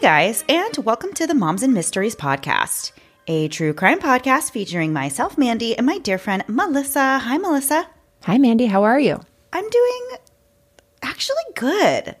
Hey guys, and welcome to the Moms and Mysteries podcast, a true crime podcast featuring myself, Mandy, and my dear friend Melissa. Hi, Melissa. Hi, Mandy. How are you? I'm doing actually good.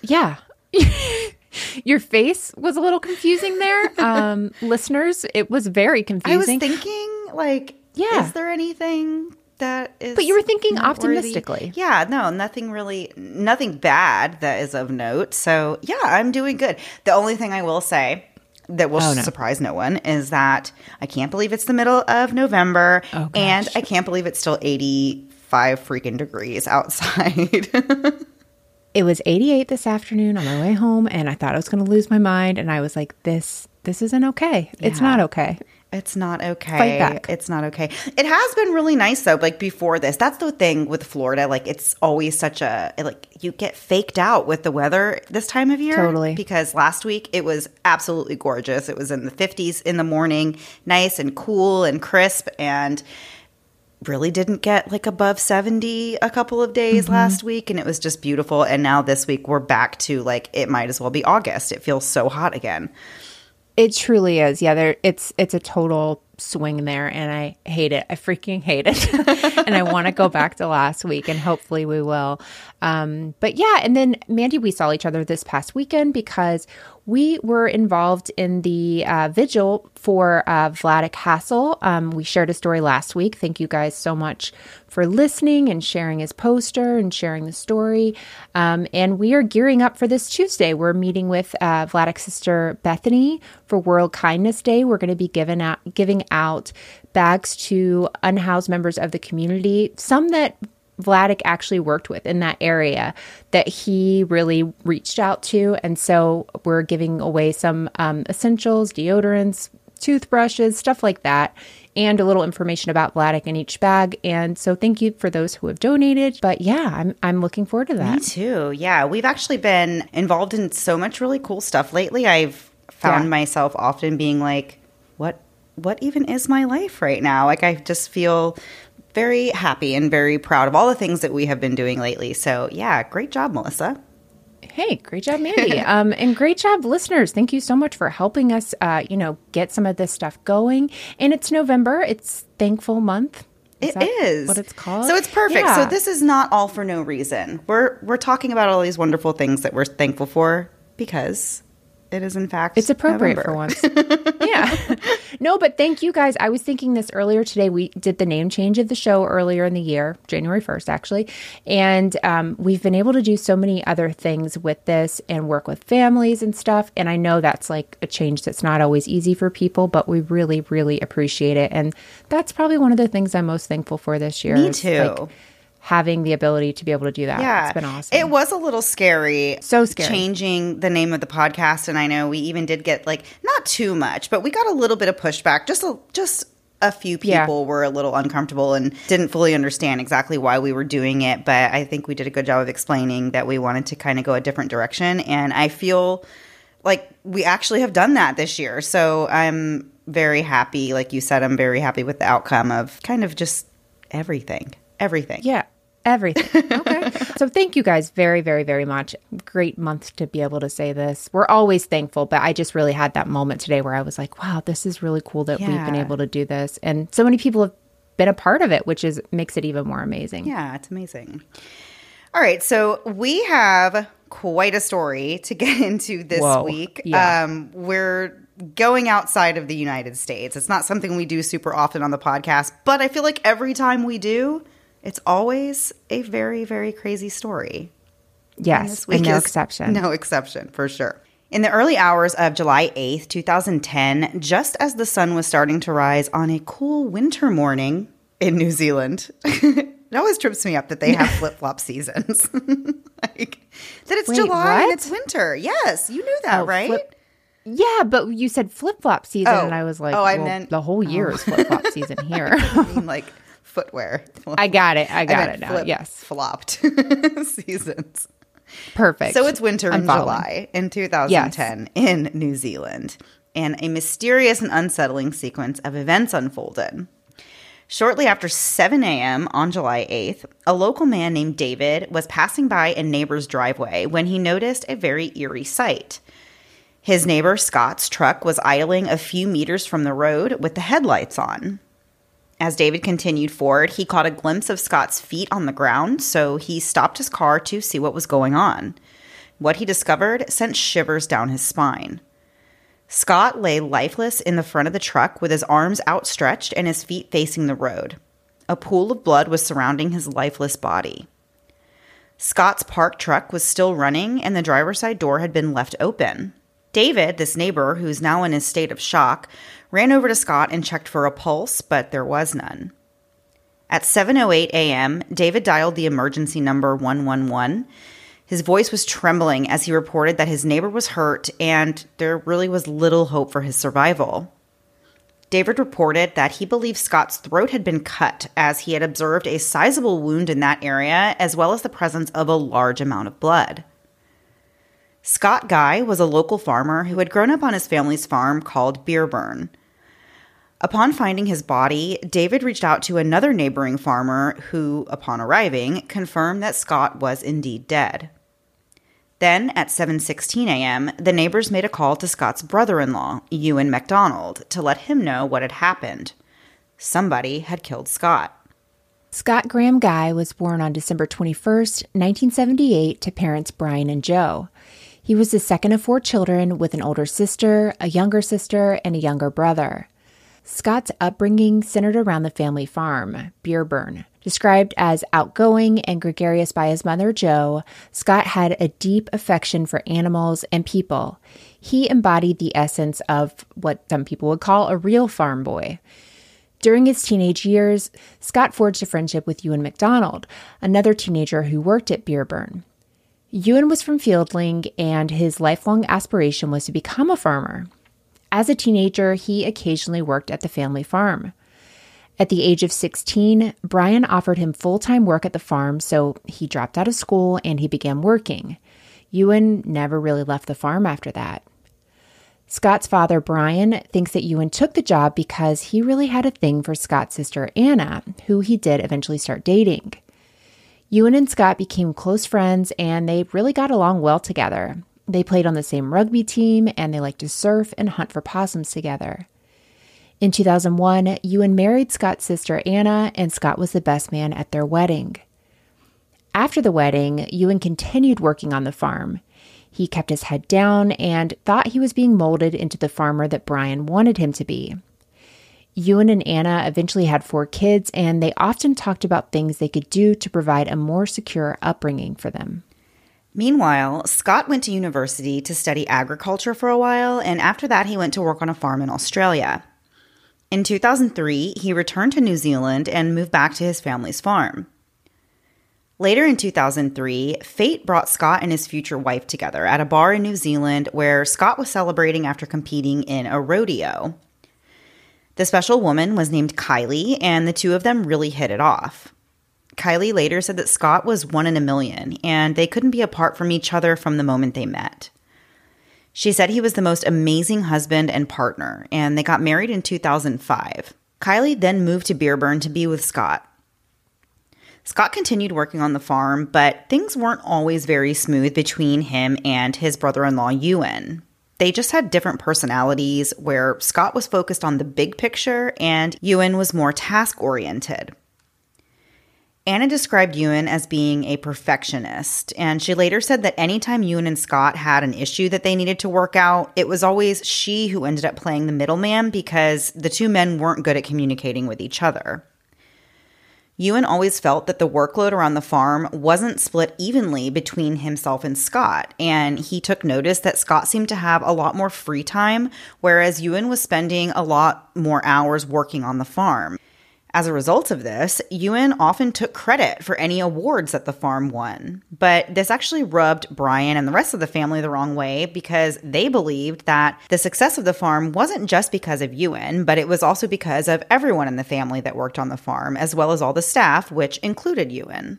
Yeah. Your face was a little confusing there. Um, listeners, it was very confusing. I was thinking, like, Yeah. is there anything that is. But you were thinking optimistically. Yeah, no, nothing really, nothing bad that is of note. So, yeah, I'm doing good. The only thing I will say that will Oh, no. surprise no one is that I can't believe it's the middle of November Oh, and I can't believe it's still 85 freaking degrees outside. It was 88 this afternoon on my way home, and I thought I was going to lose my mind. And I was like, "This, this isn't okay. It's not okay." It's not okay. Fight back. It's not okay. It has been really nice though. Like before this, that's the thing with Florida. Like it's always such a like you get faked out with the weather this time of year. Totally. Because last week it was absolutely gorgeous. It was in the 50s in the morning, nice and cool and crisp, and really didn't get like above 70 a couple of days Mm-hmm. last week and it was just beautiful and now this week we're back to like it might as well be august it feels so hot again It truly is. Yeah, there it's it's a total swing there and I hate it. I freaking hate it. and I want to go back to last week and hopefully we will. Um but yeah, and then Mandy we saw each other this past weekend because we were involved in the uh, vigil for uh, Vladik Hassel. Um, we shared a story last week. Thank you guys so much for listening and sharing his poster and sharing the story. Um, and we are gearing up for this Tuesday. We're meeting with uh, Vladik's sister Bethany for World Kindness Day. We're going to be giving out giving out bags to unhoused members of the community. Some that Vladik actually worked with in that area that he really reached out to. And so we're giving away some um, essentials, deodorants, toothbrushes, stuff like that, and a little information about Vladik in each bag. And so thank you for those who have donated. But yeah, I'm, I'm looking forward to that. Me too. Yeah, we've actually been involved in so much really cool stuff lately. I've found Yeah. myself often being like, "What? What even is my life right now?" Like I just feel very happy and very proud of all the things that we have been doing lately. So yeah, great job, Melissa. Hey, great job, Mandy. um, and great job, listeners. Thank you so much for helping us, uh, you know, get some of this stuff going. And it's November. It's Thankful Month. It that is what it's called. So it's perfect. Yeah. So this is not all for no reason. We're we're talking about all these wonderful things that we're thankful for because it is in fact It's appropriate November. for once. yeah. No, but thank you guys. I was thinking this earlier today. We did the name change of the show earlier in the year, January 1st, actually. And um, we've been able to do so many other things with this and work with families and stuff. And I know that's like a change that's not always easy for people, but we really, really appreciate it. And that's probably one of the things I'm most thankful for this year. Me too. like, having the ability to be able to do that. Yeah, It's been awesome. It was a little scary. So scary. Changing the name of the podcast, and I know we even did get like not too much, but we got a little bit of pushback. Just a just a few Yeah. people were a little uncomfortable and didn't fully understand exactly why we were doing it. But I think we did a good job of explaining that we wanted to kind of go a different direction, and I feel like we actually have done that this year. So I'm very happy. Like you said, I'm very happy with the outcome of kind of just everything. Everything. Yeah, everything. Okay. so thank you guys very, very, very much. Great month to be able to say this. We're always thankful, but I just really had that moment today where I was like, wow, this is really cool that we've been able to do this. And so many people have been a part of it, which is makes it even more amazing. Yeah, it's amazing. All right, so we have quite a story to get into this Whoa, week. yeah. Um, we're going outside of the United States. It's not something we do super often on the podcast, but I feel like every time we do, it's always a very, very crazy story. And Yes. week And no exception. No exception, for sure. In the early hours of July 8th, 2010, just as the sun was starting to rise on a cool winter morning in New Zealand, it always trips me up that they have flip flop seasons. like, that it's Wait, I and it's winter. Yes, you knew that, Oh, right? flip- Yeah, but you said flip flop season, Oh. and I was like, Oh, I well, meant- the whole year is oh. flip flop season here. I mean, like footwear. I got it. I got meant it now. flip Yes. Flopped seasons. Perfect. So it's winter I'm in following. July in 2010 in New Zealand, and a mysterious and unsettling sequence of events unfolded. Shortly after 7 a.m. on July 8th, a local man named David was passing by a neighbor's driveway when he noticed a very eerie sight. His neighbor Scott's truck was idling a few meters from the road with the headlights on. As David continued forward, he caught a glimpse of Scott's feet on the ground, so he stopped his car to see what was going on. What he discovered sent shivers down his spine. Scott lay lifeless in the front of the truck with his arms outstretched and his feet facing the road. A pool of blood was surrounding his lifeless body. Scott's parked truck was still running and the driver's side door had been left open. David, this neighbor who's now in a state of shock, ran over to Scott and checked for a pulse, but there was none. At 7:08 a.m., David dialed the emergency number 111. His voice was trembling as he reported that his neighbor was hurt and there really was little hope for his survival. David reported that he believed Scott's throat had been cut as he had observed a sizable wound in that area as well as the presence of a large amount of blood. Scott Guy was a local farmer who had grown up on his family's farm called Byreburn. Upon finding his body, David reached out to another neighboring farmer who, upon arriving, confirmed that Scott was indeed dead. Then, at 7:16 a.m., the neighbors made a call to Scott's brother-in-law, Ewan MacDonald, to let him know what had happened. Somebody had killed Scott. Scott Graham Guy was born on December 21st, 1978, to parents Brian and Jo. He was the second of four children with an older sister, a younger sister, and a younger brother. Scott's upbringing centered around the family farm, Byreburn. Described as outgoing and gregarious by his mother, Jo, Scott had a deep affection for animals and people. He embodied the essence of what some people would call a real farm boy. During his teenage years, Scott forged a friendship with Ewan MacDonald, another teenager who worked at Byreburn. Ewan was from Feilding, and his lifelong aspiration was to become a farmer. As a teenager, he occasionally worked at the family farm. At the age of 16, Brian offered him full time work at the farm, so he dropped out of school and he began working. Ewan never really left the farm after that. Scott's father, Brian, thinks that Ewan took the job because he really had a thing for Scott's sister, Anna, who he did eventually start dating. Ewan and Scott became close friends and they really got along well together. They played on the same rugby team and they liked to surf and hunt for possums together. In 2001, Ewan married Scott's sister Anna, and Scott was the best man at their wedding. After the wedding, Ewan continued working on the farm. He kept his head down and thought he was being molded into the farmer that Brian wanted him to be. Ewan and Anna eventually had four kids, and they often talked about things they could do to provide a more secure upbringing for them. Meanwhile, Scott went to university to study agriculture for a while, and after that, he went to work on a farm in Australia. In 2003, he returned to New Zealand and moved back to his family's farm. Later in 2003, fate brought Scott and his future wife together at a bar in New Zealand where Scott was celebrating after competing in a rodeo. The special woman was named Kylie, and the two of them really hit it off. Kylie later said that Scott was one in a million, and they couldn't be apart from each other from the moment they met. She said he was the most amazing husband and partner, and they got married in 2005. Kylie then moved to Byreburn to be with Scott. Scott continued working on the farm, but things weren't always very smooth between him and his brother in law, Ewan. They just had different personalities, where Scott was focused on the big picture and Ewan was more task oriented. Anna described Ewan as being a perfectionist, and she later said that anytime Ewan and Scott had an issue that they needed to work out, it was always she who ended up playing the middleman because the two men weren't good at communicating with each other. Ewan always felt that the workload around the farm wasn't split evenly between himself and Scott, and he took notice that Scott seemed to have a lot more free time, whereas Ewan was spending a lot more hours working on the farm. As a result of this, Ewan often took credit for any awards that the farm won. But this actually rubbed Brian and the rest of the family the wrong way because they believed that the success of the farm wasn't just because of Ewan, but it was also because of everyone in the family that worked on the farm, as well as all the staff, which included Ewan.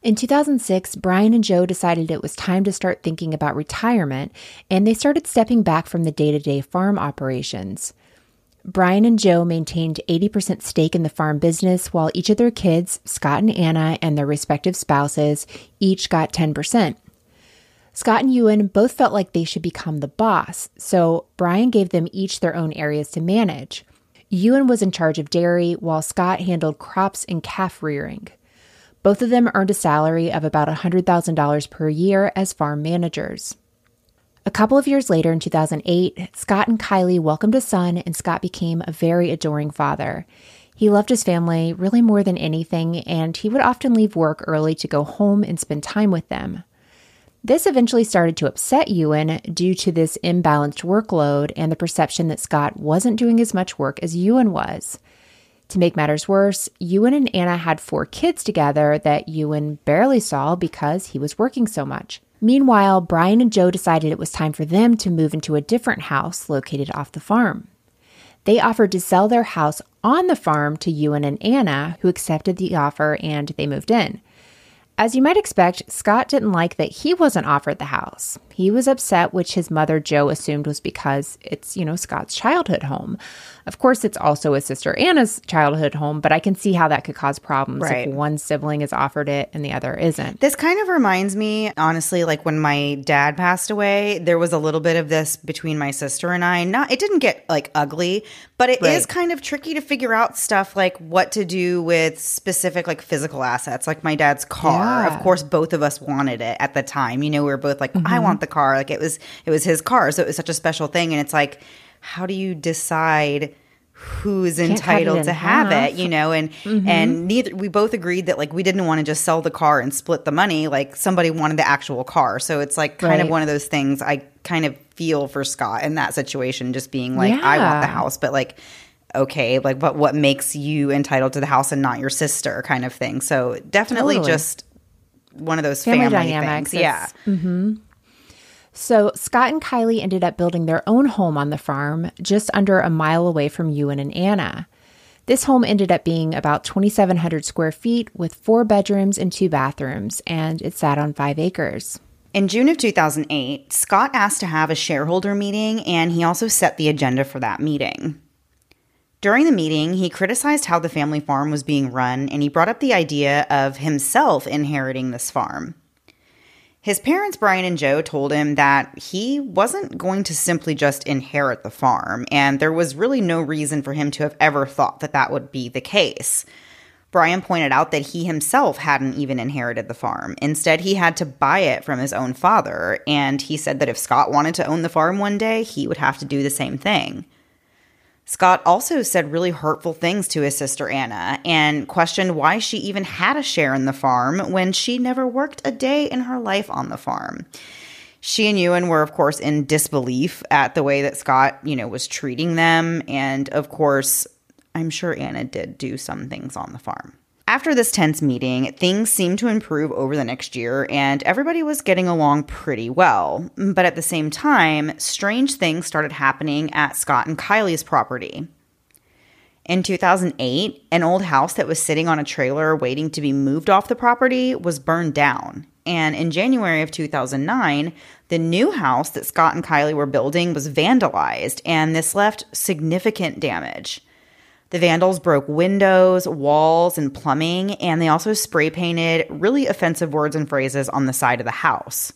In 2006, Brian and Jo decided it was time to start thinking about retirement, and they started stepping back from the day to day farm operations. Brian and Jo maintained 80% stake in the farm business, while each of their kids, Scott and Anna, and their respective spouses, each got 10%. Scott and Ewan both felt like they should become the boss, so Brian gave them each their own areas to manage. Ewan was in charge of dairy, while Scott handled crops and calf rearing. Both of them earned a salary of about $100,000 per year as farm managers. A couple of years later, in 2008, Scott and Kylie welcomed a son, and Scott became a very adoring father. He loved his family really more than anything, and he would often leave work early to go home and spend time with them. This eventually started to upset Ewan due to this imbalanced workload and the perception that Scott wasn't doing as much work as Ewan was. To make matters worse, Ewan and Anna had four kids together that Ewan barely saw because he was working so much. Meanwhile, Brian and Jo decided it was time for them to move into a different house located off the farm. They offered to sell their house on the farm to Ewan and Anna, who accepted the offer and they moved in. As you might expect, Scott didn't like that he wasn't offered the house. He was upset, which his mother, Jo, assumed was because it's, you know, Scott's childhood home. Of course, it's also his sister Anna's childhood home, but I can see how that could cause problems Right. if one sibling is offered it and the other isn't. This kind of reminds me, honestly, like when my dad passed away, there was a little bit of this between my sister and I. Not it didn't get like ugly, but it is Right. kind of tricky to figure out stuff like what to do with specific like physical assets, like my dad's car. Yeah. Of course, both of us wanted it at the time. You know, we were both like, I mm-hmm. want the car. Like it was it was his car, so it was such a special thing. And it's like, how do you decide? who's entitled to have half. it you know? And mm-hmm. and neither we both agreed that like we didn't want to just sell the car and split the money like somebody wanted the actual car. So it's like kind of one of those things i kind of feel for scott in that situation just being like i want the house but like okay like but what makes you entitled to the house and not your sister? kind of thing. So definitely Totally. just one of those Family family, dynamics, things. Yeah. It's- mm-hmm. So, Scott and Kylie ended up building their own home on the farm, just under a mile away from Ewan and Anna. This home ended up being about 2,700 square feet with four bedrooms and two bathrooms, and it sat on five acres. In June of 2008, Scott asked to have a shareholder meeting and he also set the agenda for that meeting. During the meeting, he criticized how the family farm was being run and he brought up the idea of himself inheriting this farm. His parents, Brian and Jo, told him that he wasn't going to simply just inherit the farm, and there was really no reason for him to have ever thought that that would be the case. Brian pointed out that he himself hadn't even inherited the farm. Instead, he had to buy it from his own father, and he said that if Scott wanted to own the farm one day, he would have to do the same thing. Scott also said really hurtful things to his sister Anna and questioned why she even had a share in the farm when she never worked a day in her life on the farm. She and Ewan were, of course, in disbelief at the way that Scott, you know, was treating them. And of course, I'm sure Anna did do some things on the farm. After this tense meeting, things seemed to improve over the next year, and everybody was getting along pretty well. But at the same time, strange things started happening at Scott and Kylie's property. In 2008, an old house that was sitting on a trailer waiting to be moved off the property was burned down. And in January of 2009, the new house that Scott and Kylie were building was vandalized, and this left significant damage. The vandals broke windows, walls, and plumbing, and they also spray painted really offensive words and phrases on the side of the house.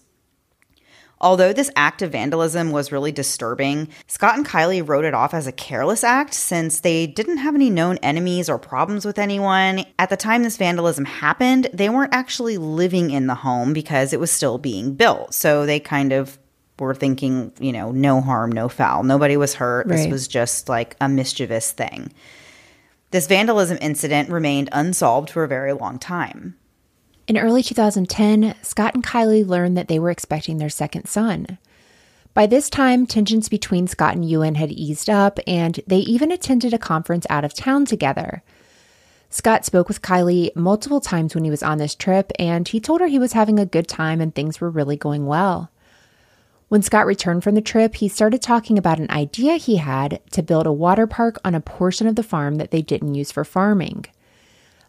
Although this act of vandalism was really disturbing, Scott and Kylie wrote it off as a careless act since they didn't have any known enemies or problems with anyone. At the time this vandalism happened, they weren't actually living in the home because it was still being built. So they kind of were thinking, you know, no harm, no foul. Nobody was hurt. This was just like a mischievous thing. This vandalism incident remained unsolved for a very long time. In early 2010, Scott and Kylie learned that they were expecting their second son. By this time, tensions between Scott and Ewan had eased up, and they even attended a conference out of town together. Scott spoke with Kylie multiple times when he was on this trip, and he told her he was having a good time and things were really going well. When Scott returned from the trip, he started talking about an idea he had to build a water park on a portion of the farm that they didn't use for farming.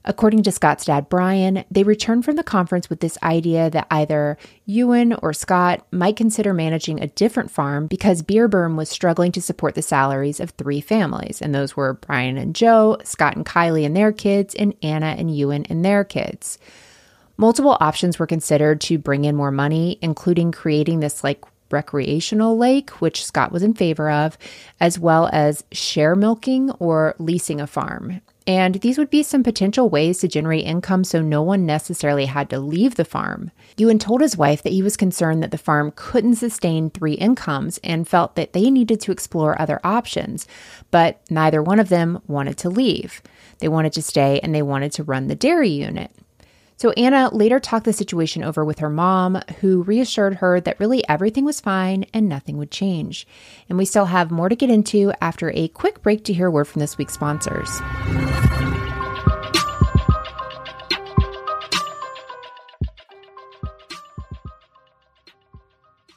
According to Scott's dad, Brian, they returned from the conference with this idea that either Ewan or Scott might consider managing a different farm because Byreburn was struggling to support the salaries of three families. And those were Brian and Jo, Scott and Kylie and their kids, and Anna and Ewan and their kids. Multiple options were considered to bring in more money, including creating this like recreational lake, which Scott was in favor of, as well as share milking or leasing a farm. And these would be some potential ways to generate income so no one necessarily had to leave the farm. Ewan told his wife that he was concerned that the farm couldn't sustain three incomes and felt that they needed to explore other options, but neither one of them wanted to leave. They wanted to stay and they wanted to run the dairy unit. So Anna later talked the situation over with her mom, who reassured her that really everything was fine and nothing would change. And we still have more to get into after a quick break to hear a word from this week's sponsors.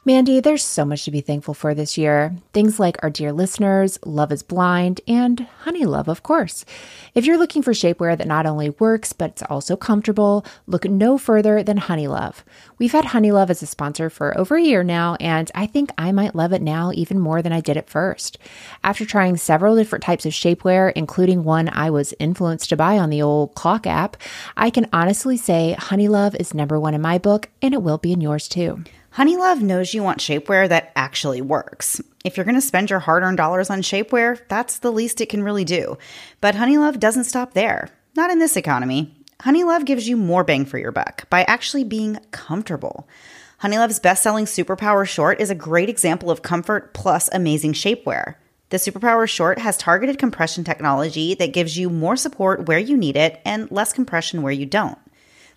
Mandy, there's so much to be thankful for this year. Things like our dear listeners, Love is Blind, and Honeylove, of course. If you're looking for shapewear that not only works, but it's also comfortable, look no further than Honeylove. We've had Honeylove as a sponsor for over a year now, and I think I might love it now even more than I did at first. After trying several different types of shapewear, including one I was influenced to buy on the old clock app, I can honestly say Honeylove is number one in my book, and it will be in yours too. Honeylove knows you want shapewear that actually works. If you're going to spend your hard earned dollars on shapewear, that's the least it can really do. But Honeylove doesn't stop there. Not in this economy. Honeylove gives you more bang for your buck by actually being comfortable. Honeylove's best selling Superpower Short is a great example of comfort plus amazing shapewear. The Superpower Short has targeted compression technology that gives you more support where you need it and less compression where you don't.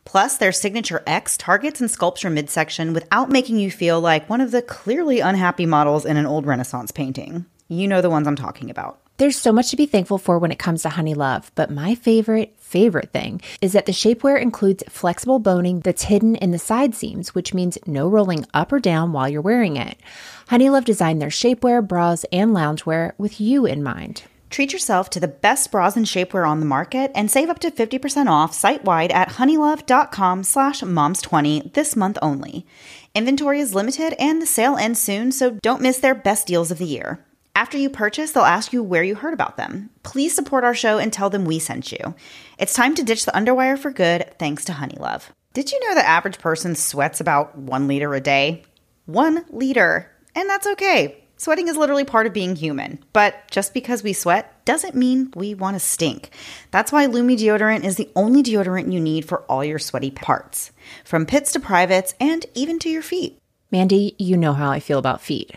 Plus, their signature X targets and sculpts your midsection without making you feel like one of the clearly unhappy models in an old Renaissance painting. You know the ones I'm talking about. There's so much to be thankful for when it comes to Honeylove, but my favorite, favorite thing is that the shapewear includes flexible boning that's hidden in the side seams, which means no rolling up or down while you're wearing it. Honeylove designed their shapewear, bras, and loungewear with you in mind. Treat yourself to the best bras and shapewear on the market and save up to 50% off site-wide at honeylove.com slash moms20 this month only. Inventory is limited and the sale ends soon, so don't miss their best deals of the year. After you purchase, they'll ask you where you heard about them. Please support our show and tell them we sent you. It's time to ditch the underwire for good thanks to Honeylove. Did you know the average person sweats about one liter a day? One liter. And that's okay. Sweating is literally part of being human, but just because we sweat doesn't mean we want to stink. That's why Lume deodorant is the only deodorant you need for all your sweaty parts, from pits to privates and even to your feet. Mandy, you know how I feel about feet.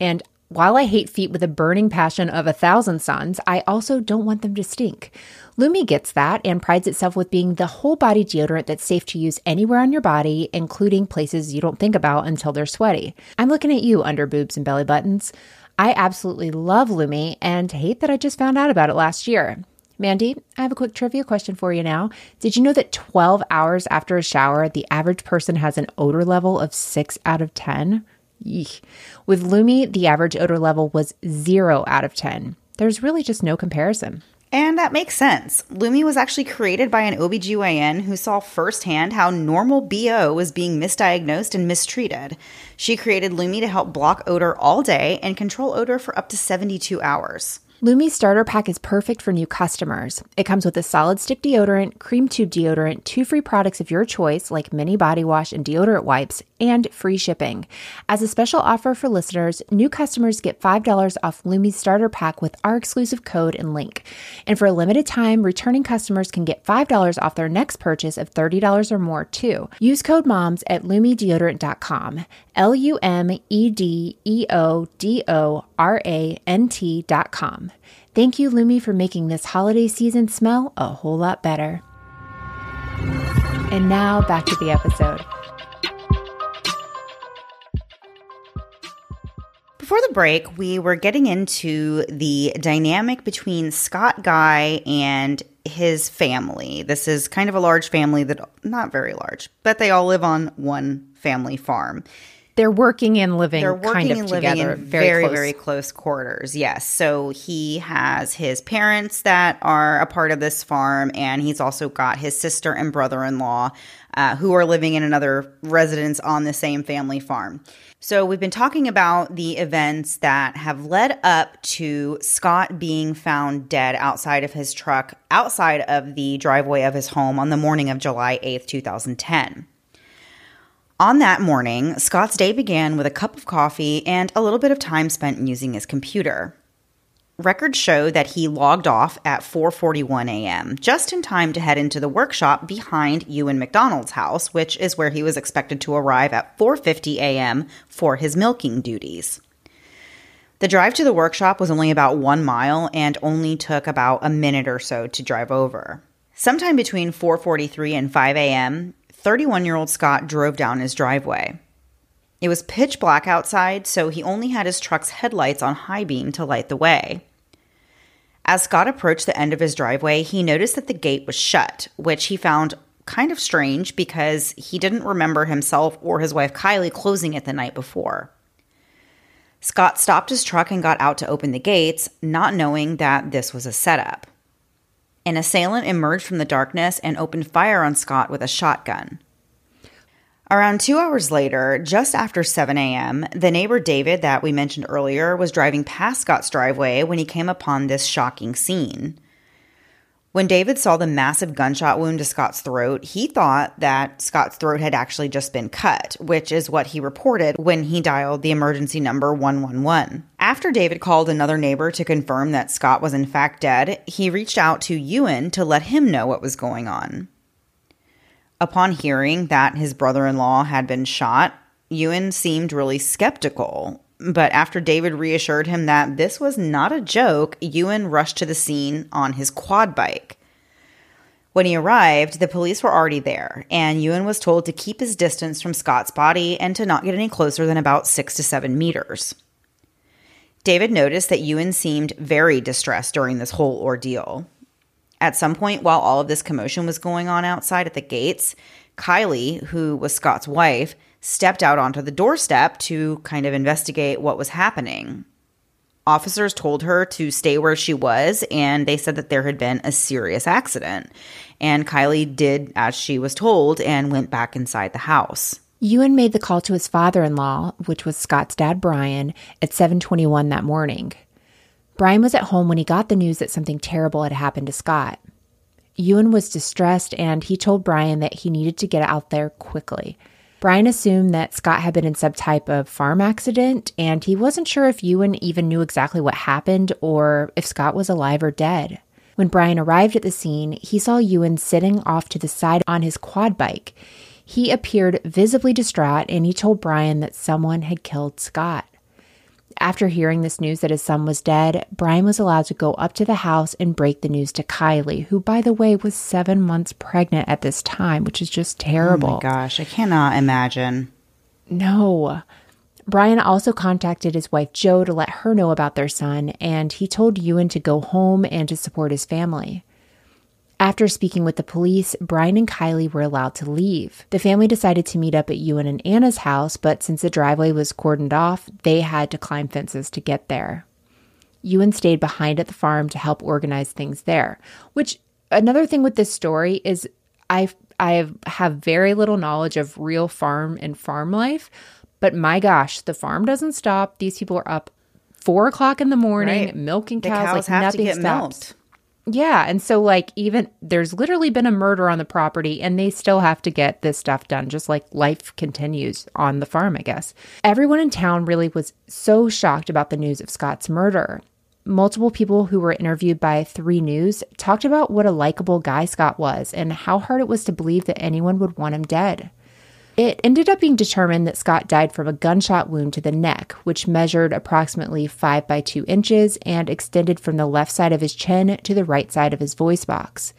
And while I hate feet with a burning passion of a thousand suns, I also don't want them to stink. Lume gets that and prides itself with being the whole body deodorant that's safe to use anywhere on your body, including places you don't think about until they're sweaty. I'm looking at you, under boobs and belly buttons. I absolutely love Lume and hate that I just found out about it last year. Mandy, I have a quick trivia question for you now. Did you know that 12 hours after a shower, the average person has an odor level of 6 out of 10? Eek. With Lume, the average odor level was 0 out of 10. There's really just no comparison. And that makes sense. Lume was actually created by an OBGYN who saw firsthand how normal BO was being misdiagnosed and mistreated. She created Lume to help block odor all day and control odor for up to 72 hours. Lume Starter Pack is perfect for new customers. It comes with a solid stick deodorant, cream tube deodorant, two free products of your choice like mini body wash and deodorant wipes, and free shipping. As a special offer for listeners, new customers get $5 off Lume Starter Pack with our exclusive code and link. And for a limited time, returning customers can get $5 off their next purchase of $30 or more too. Use code MOMS at lumedeodorant.com. L U M E D E O D O R A N T.com. Thank you, Lume, for making this holiday season smell a whole lot better. And now back to the episode. Before the break, we were getting into the dynamic between Scott Guy and his family. This is kind of a large family that, not very large, but they all live on one family farm. they're working and living they're working kind of and living together in very close. very close quarters yes so he has his parents that are a part of this farm and he's also got his sister and brother-in-law uh, who are living in another residence on the same family farm so we've been talking about the events that have led up to Scott being found dead outside of his truck outside of the driveway of his home on the morning of July 8th 2010 on that morning, Scott's day began with a cup of coffee and a little bit of time spent using his computer. Records show that he logged off at 4:41 a.m., just in time to head into the workshop behind Ewan McDonald's house, which is where he was expected to arrive at 4:50 a.m. for his milking duties. The drive to the workshop was only about 1 mile and only took about a minute or so to drive over. Sometime between 4:43 and 5 a.m., 31 year old Scott drove down his driveway. It was pitch black outside, so he only had his truck's headlights on high beam to light the way. As Scott approached the end of his driveway, he noticed that the gate was shut, which he found kind of strange because he didn't remember himself or his wife Kylie closing it the night before. Scott stopped his truck and got out to open the gates, not knowing that this was a setup. An assailant emerged from the darkness and opened fire on Scott with a shotgun. Around two hours later, just after 7 a.m., the neighbor David that we mentioned earlier was driving past Scott's driveway when he came upon this shocking scene. When David saw the massive gunshot wound to Scott's throat, he thought that Scott's throat had actually just been cut, which is what he reported when he dialed the emergency number 111. After David called another neighbor to confirm that Scott was in fact dead, he reached out to Ewan to let him know what was going on. Upon hearing that his brother in law had been shot, Ewan seemed really skeptical. But after David reassured him that this was not a joke, Ewan rushed to the scene on his quad bike. When he arrived, the police were already there, and Ewan was told to keep his distance from Scott's body and to not get any closer than about six to seven meters. David noticed that Ewan seemed very distressed during this whole ordeal. At some point, while all of this commotion was going on outside at the gates, Kylie, who was Scott's wife, stepped out onto the doorstep to kind of investigate what was happening. Officers told her to stay where she was, and they said that there had been a serious accident. And Kylie did as she was told and went back inside the house. Ewan made the call to his father-in-law, which was Scott's dad Brian, at 7:21 that morning. Brian was at home when he got the news that something terrible had happened to Scott. Ewan was distressed and he told Brian that he needed to get out there quickly. Brian assumed that Scott had been in some type of farm accident and he wasn't sure if Ewan even knew exactly what happened or if Scott was alive or dead. When Brian arrived at the scene, he saw Ewan sitting off to the side on his quad bike. He appeared visibly distraught and he told Brian that someone had killed Scott. After hearing this news that his son was dead, Brian was allowed to go up to the house and break the news to Kylie, who, by the way, was seven months pregnant at this time, which is just terrible. Oh my gosh, I cannot imagine. No. Brian also contacted his wife Jo to let her know about their son, and he told Ewan to go home and to support his family. After speaking with the police, Brian and Kylie were allowed to leave. The family decided to meet up at Ewan and Anna's house, but since the driveway was cordoned off, they had to climb fences to get there. Ewan stayed behind at the farm to help organize things there. Which another thing with this story is I I have very little knowledge of real farm and farm life, but my gosh, the farm doesn't stop. These people are up four o'clock in the morning Right. milking The cows, cows like have to nothing get stops. milked. Yeah. And so, like, even there's literally been a murder on the property, and they still have to get this stuff done, just like life continues on the farm, I guess. Everyone in town really was so shocked about the news of Scott's murder. Multiple people who were interviewed by 3 News talked about what a likable guy Scott was and how hard it was to believe that anyone would want him dead. It ended up being determined that Scott died from a gunshot wound to the neck, which measured approximately 5 by 2 inches and extended from the left side of his chin to the right side of his voice box.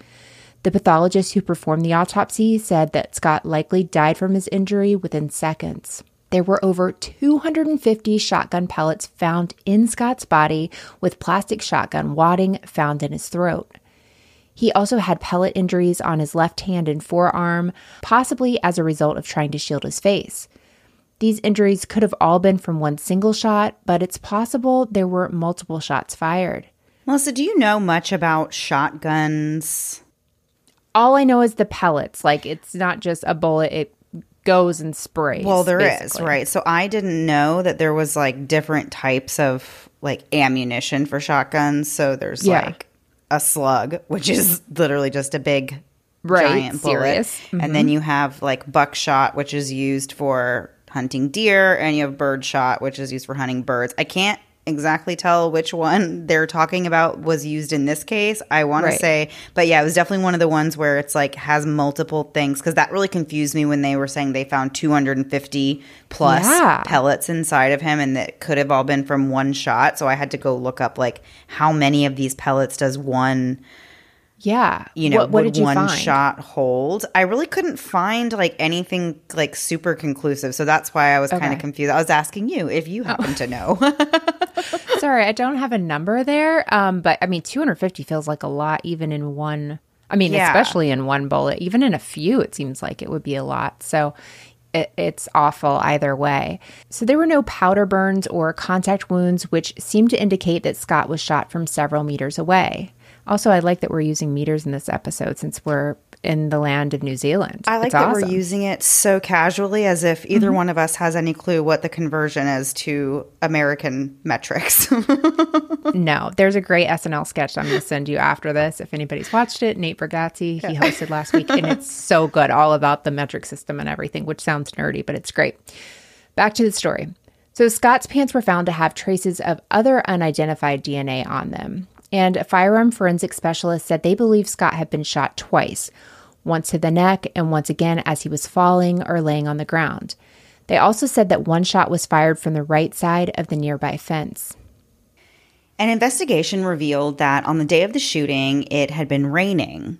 The pathologist who performed the autopsy said that Scott likely died from his injury within seconds. There were over 250 shotgun pellets found in Scott's body, with plastic shotgun wadding found in his throat. He also had pellet injuries on his left hand and forearm, possibly as a result of trying to shield his face. These injuries could have all been from one single shot, but it's possible there were multiple shots fired. Melissa, do you know much about shotguns? All I know is the pellets. Like it's not just a bullet, it goes and sprays. Well, there is basically. right? So I didn't know that there was like different types of like ammunition for shotguns. So there's Yeah. like a slug, which is literally just a big Right, giant bullet. Mm-hmm. And then you have like buckshot, which is used for hunting deer, and you have birdshot, which is used for hunting birds. I can't exactly tell which one they're talking about was used in this case. I want Right. to say, but yeah, it was definitely one of the ones where it's like has multiple things because that really confused me when they were saying they found 250 plus Yeah. pellets inside of him and that could have all been from one shot. So I had to go look up like how many of these pellets does one Yeah. you know, what, what would did you one find? shot hold? I really couldn't find like anything like super conclusive. So that's why I was kind of confused. I was asking you if you happen to know. Sorry, I don't have a number there. Um, but I mean, 250 feels like a lot, even in one. I mean, Yeah. especially in one bullet. Even in a few, it seems like it would be a lot. So it, it's awful either way. So there were no powder burns or contact wounds, which seemed to indicate that Scott was shot from several meters away. Also, I like that we're using meters in this episode since we're in the land of New Zealand. I like It's that awesome. Mm-hmm. we're using it so casually as if either one of us has any clue what the conversion is to American metrics. No, there's a great SNL sketch I'm going to send you after this. If anybody's watched it, Nate Bargatze, he hosted last week, and it's so good, all about the metric system and everything, which sounds nerdy, but it's great. Back to the story. So, Scott's pants were found to have traces of other unidentified DNA on them. And a firearm forensic specialist said they believe Scott had been shot twice once to the neck and once again as he was falling or laying on the ground. They also said that one shot was fired from the right side of the nearby fence. An investigation revealed that on the day of the shooting, it had been raining.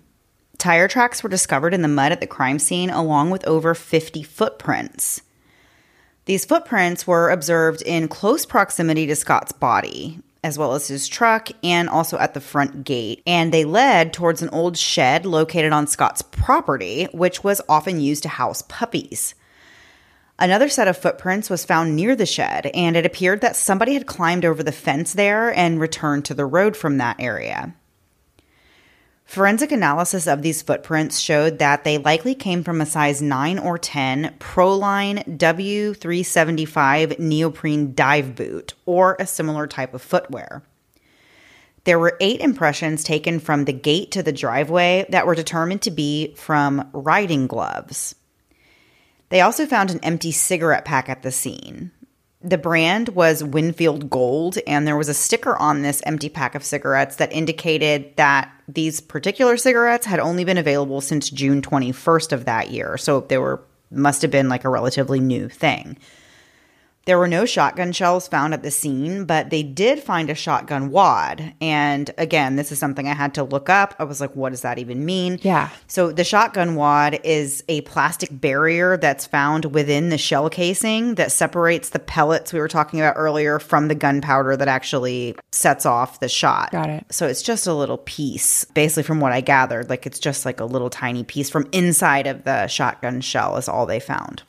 Tire tracks were discovered in the mud at the crime scene, along with over 50 footprints. These footprints were observed in close proximity to Scott's body, as well as his truck, and also at the front gate. And they led towards an old shed located on Scott's property, which was often used to house puppies. Another set of footprints was found near the shed, and it appeared that somebody had climbed over the fence there and returned to the road from that area. Forensic analysis of these footprints showed that they likely came from a size 9 or 10 Proline W375 neoprene dive boot or a similar type of footwear. There were eight impressions taken from the gate to the driveway that were determined to be from riding gloves. They also found an empty cigarette pack at the scene. The brand was Winfield Gold, and there was a sticker on this empty pack of cigarettes that indicated that these particular cigarettes had only been available since June 21st of that year. So they were must have been like a relatively new thing. There were no shotgun shells found at the scene, but they did find a shotgun wad. And again, this is something I had to look up. I was like, what does that even mean? Yeah. So the shotgun wad is a plastic barrier that's found within the shell casing that separates the pellets we were talking about earlier from the gunpowder that actually sets off the shot. Got it. So it's just a little piece, basically from what I gathered. Like it's just like a little tiny piece from inside of the shotgun shell is all they found.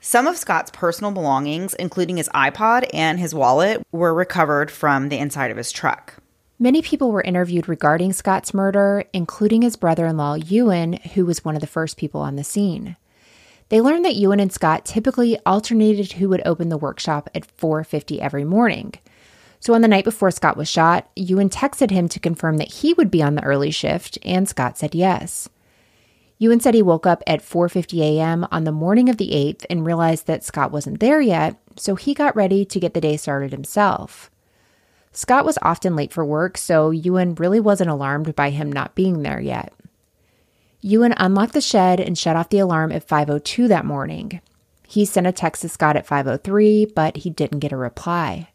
Some of Scott's personal belongings, including his iPod and his wallet, were recovered from the inside of his truck. Many people were interviewed regarding Scott's murder, including his brother in law, Ewan, who was one of the first people on the scene. They learned that Ewan and Scott typically alternated who would open the workshop at 4:50 every morning. So on the night before Scott was shot, Ewan texted him to confirm that he would be on the early shift, and Scott said yes. Ewan said he woke up at 4:50 a.m. on the morning of the 8th and realized that Scott wasn't there yet, so he got ready to get the day started himself. Scott was often late for work, so Ewan really wasn't alarmed by him not being there yet. Ewan unlocked the shed and shut off the alarm at 5:02 that morning. He sent a text to Scott at 5:03, but he didn't get a reply.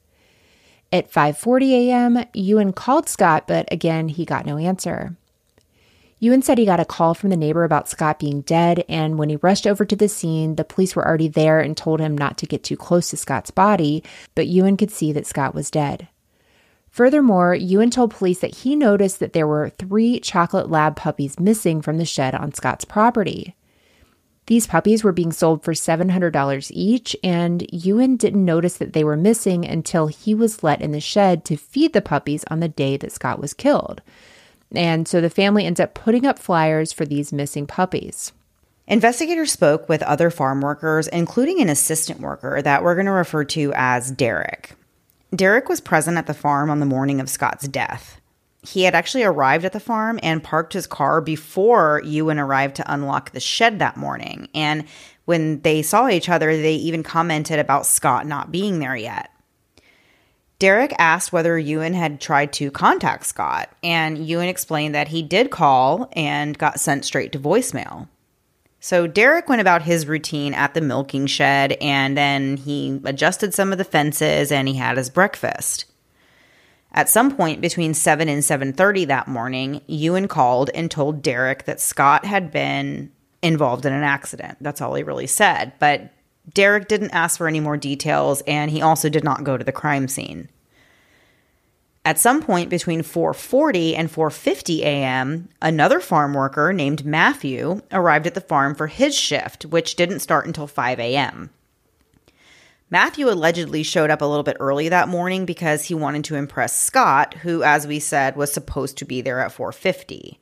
At 5:40 a.m., Ewan called Scott, but again, he got no answer. Ewan said he got a call from the neighbor about Scott being dead, and when he rushed over to the scene, the police were already there and told him not to get too close to Scott's body, but Ewan could see that Scott was dead. Furthermore, Ewan told police that he noticed that there were three chocolate lab puppies missing from the shed on Scott's property. These puppies were being sold for $700 each, and Ewan didn't notice that they were missing until he was let in the shed to feed the puppies on the day that Scott was killed. And so the family ends up putting up flyers for these missing puppies. Investigators spoke with other farm workers, including an assistant worker that we're going to refer to as Derek. Derek was present at the farm on the morning of Scott's death. He had actually arrived at the farm and parked his car before Ewan arrived to unlock the shed that morning. And when they saw each other, they even commented about Scott not being there yet. Derek asked whether Ewan had tried to contact Scott, and Ewan explained that he did call and got sent straight to voicemail. So Derek went about his routine at the milking shed and then he adjusted some of the fences and he had his breakfast. At some point between 7 and 7:30 that morning, Ewan called and told Derek that Scott had been involved in an accident. That's all he really said, but Derek didn't ask for any more details and he also did not go to the crime scene. At some point between 4:40 and 4:50 a.m., another farm worker named Matthew arrived at the farm for his shift, which didn't start until 5 a.m. Matthew allegedly showed up a little bit early that morning because he wanted to impress Scott, who as we said was supposed to be there at 4:50.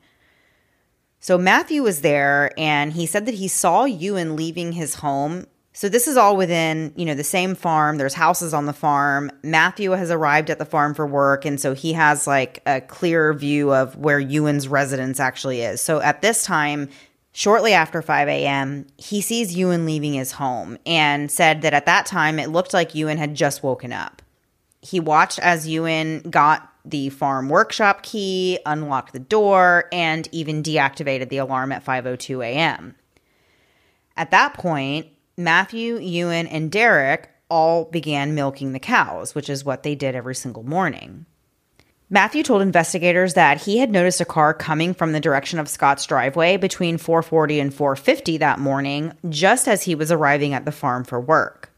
So Matthew was there and he said that he saw Ewan leaving his home so this is all within, you know, the same farm. There's houses on the farm. Matthew has arrived at the farm for work, and so he has like a clear view of where Ewan's residence actually is. So at this time, shortly after 5 a.m., he sees Ewan leaving his home and said that at that time it looked like Ewan had just woken up. He watched as Ewan got the farm workshop key, unlocked the door, and even deactivated the alarm at 5:02 a.m. At that point, Matthew, Ewan, and Derek all began milking the cows, which is what they did every single morning. Matthew told investigators that he had noticed a car coming from the direction of Scott's driveway between 440 and 450 that morning, just as he was arriving at the farm for work.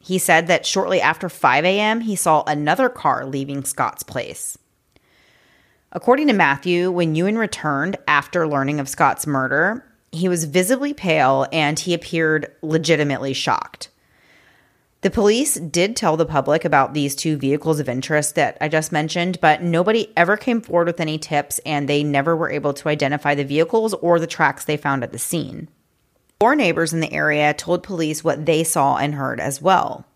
He said that shortly after 5 a.m., he saw another car leaving Scott's place. According to Matthew, when Ewan returned after learning of Scott's murder, he was visibly pale and he appeared legitimately shocked. The police did tell the public about these two vehicles of interest that I just mentioned, but nobody ever came forward with any tips and they never were able to identify the vehicles or the tracks they found at the scene. Four neighbors in the area told police what they saw and heard as well.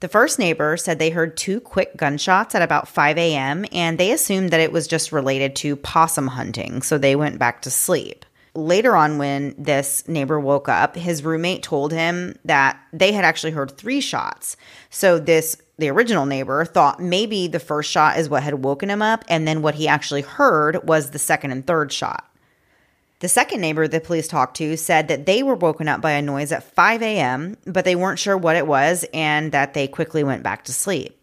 The first neighbor said they heard two quick gunshots at about 5 a.m. and they assumed that it was just related to possum hunting, so they went back to sleep later on, when this neighbor woke up, his roommate told him that they had actually heard three shots. So this the original neighbor thought maybe the first shot is what had woken him up, and then what he actually heard was the second and third shot. The second neighbor the police talked to said that they were woken up by a noise at 5 a.m., but they weren't sure what it was and that they quickly went back to sleep.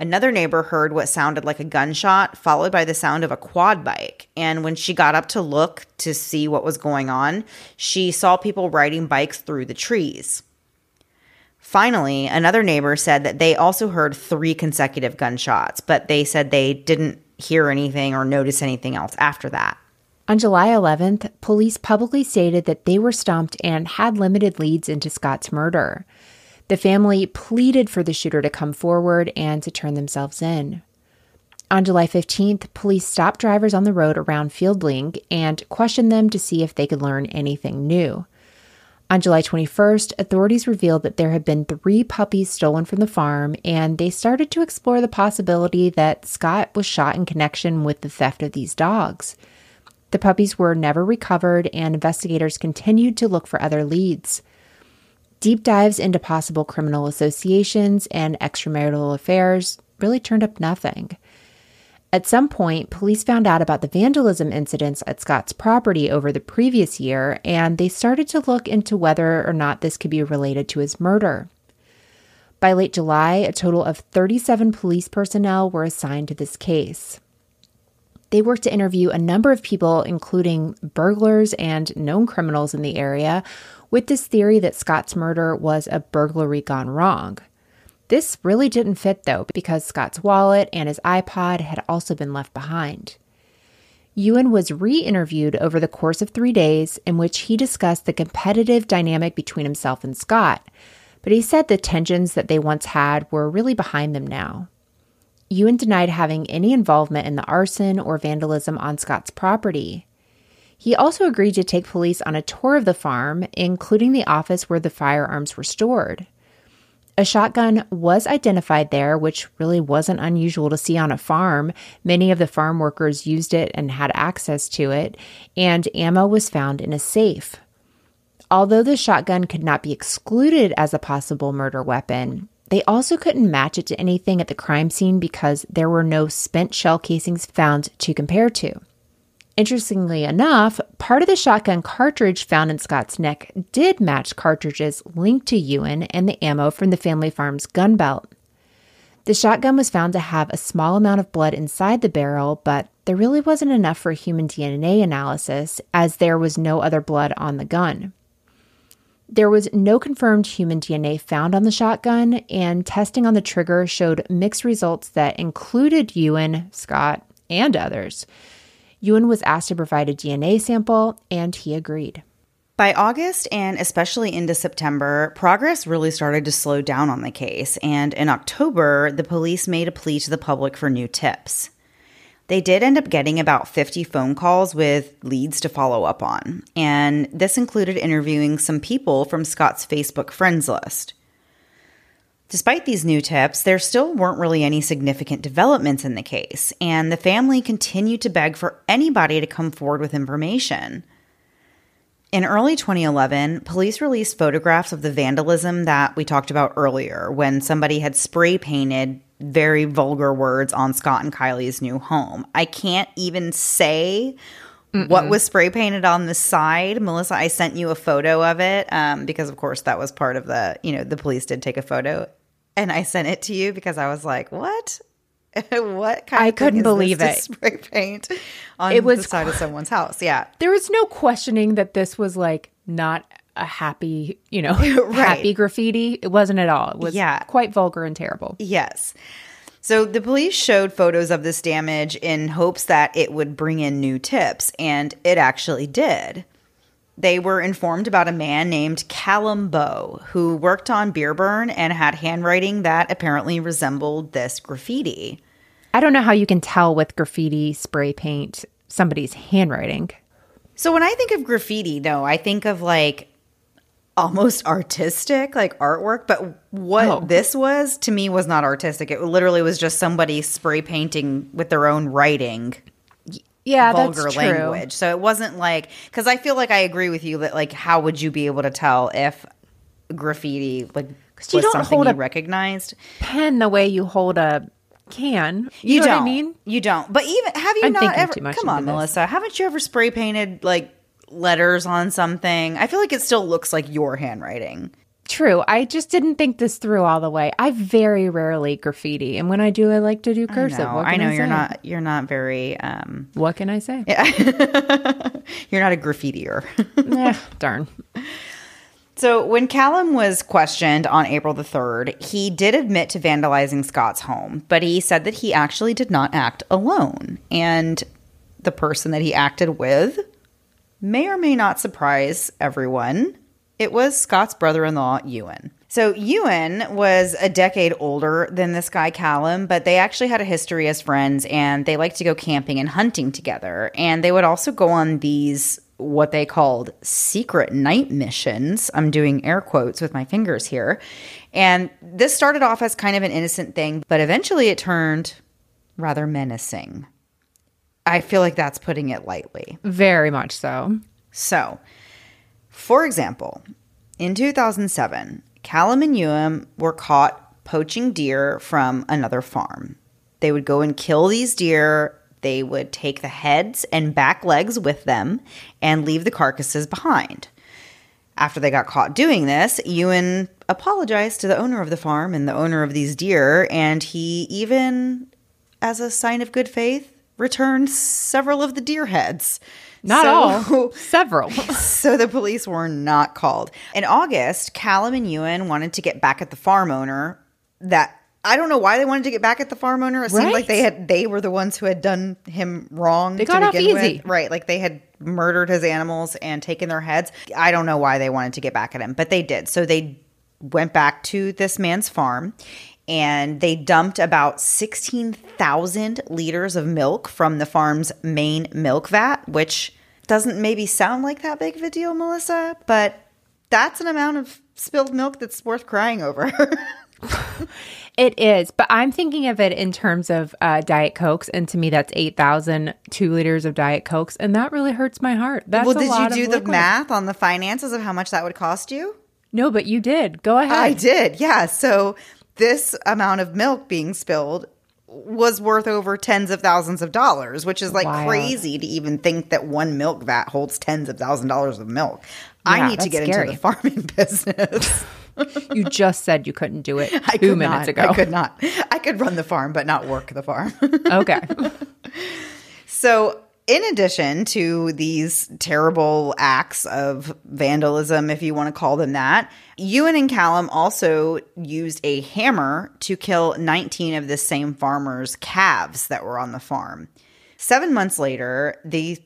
Another neighbor heard what sounded like a gunshot, followed by the sound of a quad bike. And when she got up to look to see what was going on, she saw people riding bikes through the trees. Finally, another neighbor said that they also heard three consecutive gunshots, but they said they didn't hear anything or notice anything else after that. On July 11th, police publicly stated that they were stumped and had limited leads into Scott's murder. The family pleaded for the shooter to come forward and to turn themselves in. On July 15th, police stopped drivers on the road around Feilding and questioned them to see if they could learn anything new. On July 21st, authorities revealed that there had been three puppies stolen from the farm, and they started to explore the possibility that Scott was shot in connection with the theft of these dogs. The puppies were never recovered, and investigators continued to look for other leads. Deep dives into possible criminal associations and extramarital affairs really turned up nothing. At some point, police found out about the vandalism incidents at Scott's property over the previous year, and they started to look into whether or not this could be related to his murder. By late July, a total of 37 police personnel were assigned to this case. They worked to interview a number of people, including burglars and known criminals in the area, with this theory that Scott's murder was a burglary gone wrong. This really didn't fit though, because Scott's wallet and his iPod had also been left behind. Ewan was re interviewed over the course of three days, in which he discussed the competitive dynamic between himself and Scott. But he said the tensions that they once had were really behind them now. Ewan denied having any involvement in the arson or vandalism on Scott's property. He also agreed to take police on a tour of the farm, including the office where the firearms were stored. A shotgun was identified there, which really wasn't unusual to see on a farm. Many of the farm workers used it and had access to it, and ammo was found in a safe. Although the shotgun could not be excluded as a possible murder weapon, they also couldn't match it to anything at the crime scene because there were no spent shell casings found to compare to. Interestingly enough, part of the shotgun cartridge found in Scott's neck did match cartridges linked to Ewan and the ammo from the family farm's gun belt. The shotgun was found to have a small amount of blood inside the barrel, but there really wasn't enough for human DNA analysis as there was no other blood on the gun. There was no confirmed human DNA found on the shotgun, and testing on the trigger showed mixed results that included Ewan, Scott, and others. Ewan was asked to provide a DNA sample, and he agreed. By August and especially into September, progress really started to slow down on the case, and in October, the police made a plea to the public for new tips. They did end up getting about 50 phone calls with leads to follow up on, and this included interviewing some people from Scott's Facebook friends list. Despite these new tips, there still weren't really any significant developments in the case, and the family continued to beg for anybody to come forward with information. In early 2011, police released photographs of the vandalism that we talked about earlier when somebody had spray painted very vulgar words on Scott and Kylie's new home. I can't even say Mm-mm. what was spray painted on the side. Melissa, I sent you a photo of it um, because, of course, that was part of the, you know, the police did take a photo and I sent it to you because I was like, "What? what kind I couldn't believe it. spray paint on it was the side of someone's house. Yeah, there was no questioning that this was like not a happy, you know, right. happy graffiti. It wasn't at all. It was yeah. quite vulgar and terrible. Yes. So the police showed photos of this damage in hopes that it would bring in new tips, and it actually did they were informed about a man named Callum Boe who worked on Byreburn and had handwriting that apparently resembled this graffiti. I don't know how you can tell with graffiti spray paint somebody's handwriting. So when I think of graffiti, though, I think of like almost artistic, like artwork. But what oh. this was to me was not artistic. It literally was just somebody spray painting with their own writing yeah, vulgar language. So it wasn't like because I feel like I agree with you that like how would you be able to tell if graffiti like was you don't something hold you a recognized pen the way you hold a can. You, you don't. I mean? You don't. But even have you I'm not ever? Come on, Melissa. Haven't you ever spray painted like letters on something? I feel like it still looks like your handwriting. True. I just didn't think this through all the way. I very rarely graffiti, and when I do, I like to do cursive. I know, I know I you're not. You're not very. Um, what can I say? Yeah. you're not a graffitier. eh, darn. So, when Callum was questioned on April the 3rd, he did admit to vandalizing Scott's home, but he said that he actually did not act alone. And the person that he acted with may or may not surprise everyone. It was Scott's brother in law, Ewan. So, Ewan was a decade older than this guy, Callum, but they actually had a history as friends and they liked to go camping and hunting together. And they would also go on these, what they called secret night missions. I'm doing air quotes with my fingers here. And this started off as kind of an innocent thing, but eventually it turned rather menacing. I feel like that's putting it lightly. Very much so. So, for example, in 2007, Callum and Ewan were caught poaching deer from another farm. They would go and kill these deer. They would take the heads and back legs with them and leave the carcasses behind. After they got caught doing this, Ewan apologized to the owner of the farm and the owner of these deer, and he even, as a sign of good faith, returned several of the deer heads. Not so, all, several. so the police were not called. In August, Callum and Ewan wanted to get back at the farm owner that I don't know why they wanted to get back at the farm owner. It seemed like they had they were the ones who had done him wrong. They got off easy. right? Like they had murdered his animals and taken their heads. I don't know why they wanted to get back at him, but they did. So they went back to this man's farm and they dumped about 16,000 liters of milk from the farm's main milk vat, which doesn't maybe sound like that big of a deal, Melissa, but that's an amount of spilled milk that's worth crying over. It is, but I'm thinking of it in terms of uh, Diet Cokes, and to me, that's 8,000 two liters of Diet Cokes, and that really hurts my heart. That's well, did you do the liquid. math on the finances of how much that would cost you? No, but you did. Go ahead. I did, yeah. So this amount of milk being spilled was worth over tens of thousands of dollars, which is like Wild. crazy to even think that one milk vat holds tens of thousand dollars of milk. I need to get scary. into the farming business. You just said you couldn't do it I two minutes not. ago. I could not. I could run the farm, but not work the farm. Okay. So, in addition to these terrible acts of vandalism, if you want to call them that, Ewan and Callum also used a hammer to kill 19 of the same farmer's calves that were on the farm. Seven months later, the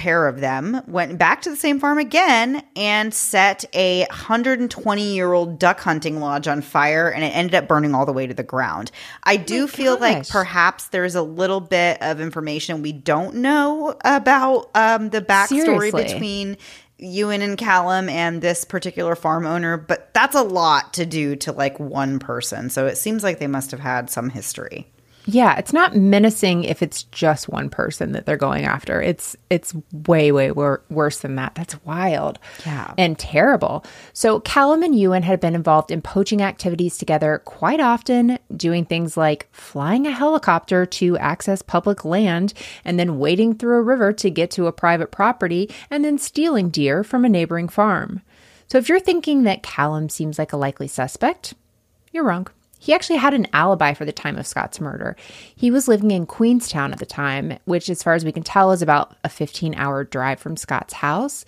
pair of them went back to the same farm again and set a 120 year old duck hunting lodge on fire and it ended up burning all the way to the ground. I do feel like perhaps there's a little bit of information we don't know about um, the backstory Seriously. between Ewan and Callum and this particular farm owner, but that's a lot to do to like one person. So it seems like they must have had some history. Yeah, it's not menacing if it's just one person that they're going after. It's it's way way wor- worse than that. That's wild. Yeah. And terrible. So Callum and Ewan had been involved in poaching activities together quite often, doing things like flying a helicopter to access public land and then wading through a river to get to a private property and then stealing deer from a neighboring farm. So if you're thinking that Callum seems like a likely suspect, you're wrong. He actually had an alibi for the time of Scott's murder. He was living in Queenstown at the time, which, as far as we can tell, is about a 15 hour drive from Scott's house.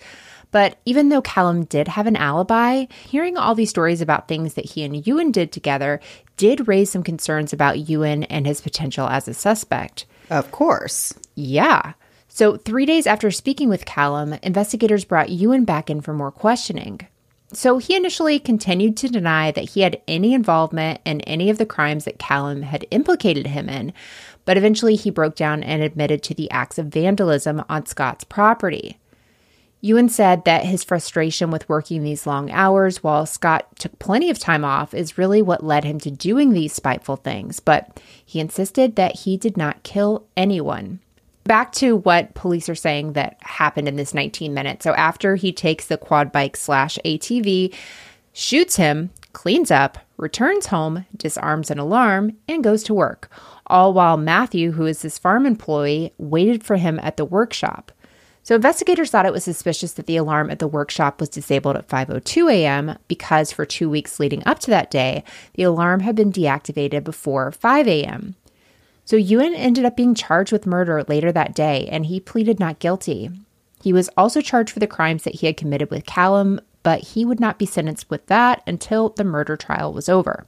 But even though Callum did have an alibi, hearing all these stories about things that he and Ewan did together did raise some concerns about Ewan and his potential as a suspect. Of course. Yeah. So, three days after speaking with Callum, investigators brought Ewan back in for more questioning. So, he initially continued to deny that he had any involvement in any of the crimes that Callum had implicated him in, but eventually he broke down and admitted to the acts of vandalism on Scott's property. Ewan said that his frustration with working these long hours while Scott took plenty of time off is really what led him to doing these spiteful things, but he insisted that he did not kill anyone. Back to what police are saying that happened in this 19 minutes. So after he takes the quad bike slash ATV, shoots him, cleans up, returns home, disarms an alarm, and goes to work. All while Matthew, who is his farm employee, waited for him at the workshop. So investigators thought it was suspicious that the alarm at the workshop was disabled at 5:02 a.m. because for 2 weeks leading up to that day, the alarm had been deactivated before 5 a.m. So Ewan ended up being charged with murder later that day and he pleaded not guilty. He was also charged for the crimes that he had committed with Callum, but he would not be sentenced with that until the murder trial was over.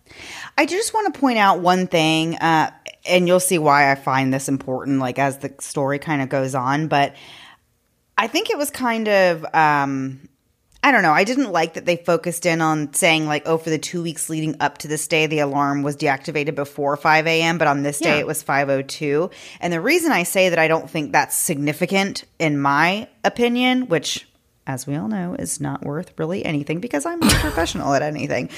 I just want to point out one thing, uh, and you'll see why I find this important, like as the story kind of goes on. But I think it was kind of, um, I don't know. I didn't like that they focused in on saying like, oh, for the two weeks leading up to this day, the alarm was deactivated before five a.m., but on this day Yeah. it was five o two. And the reason I say that I don't think that's significant, in my opinion, which as we all know, is not worth really anything because I'm not professional at anything.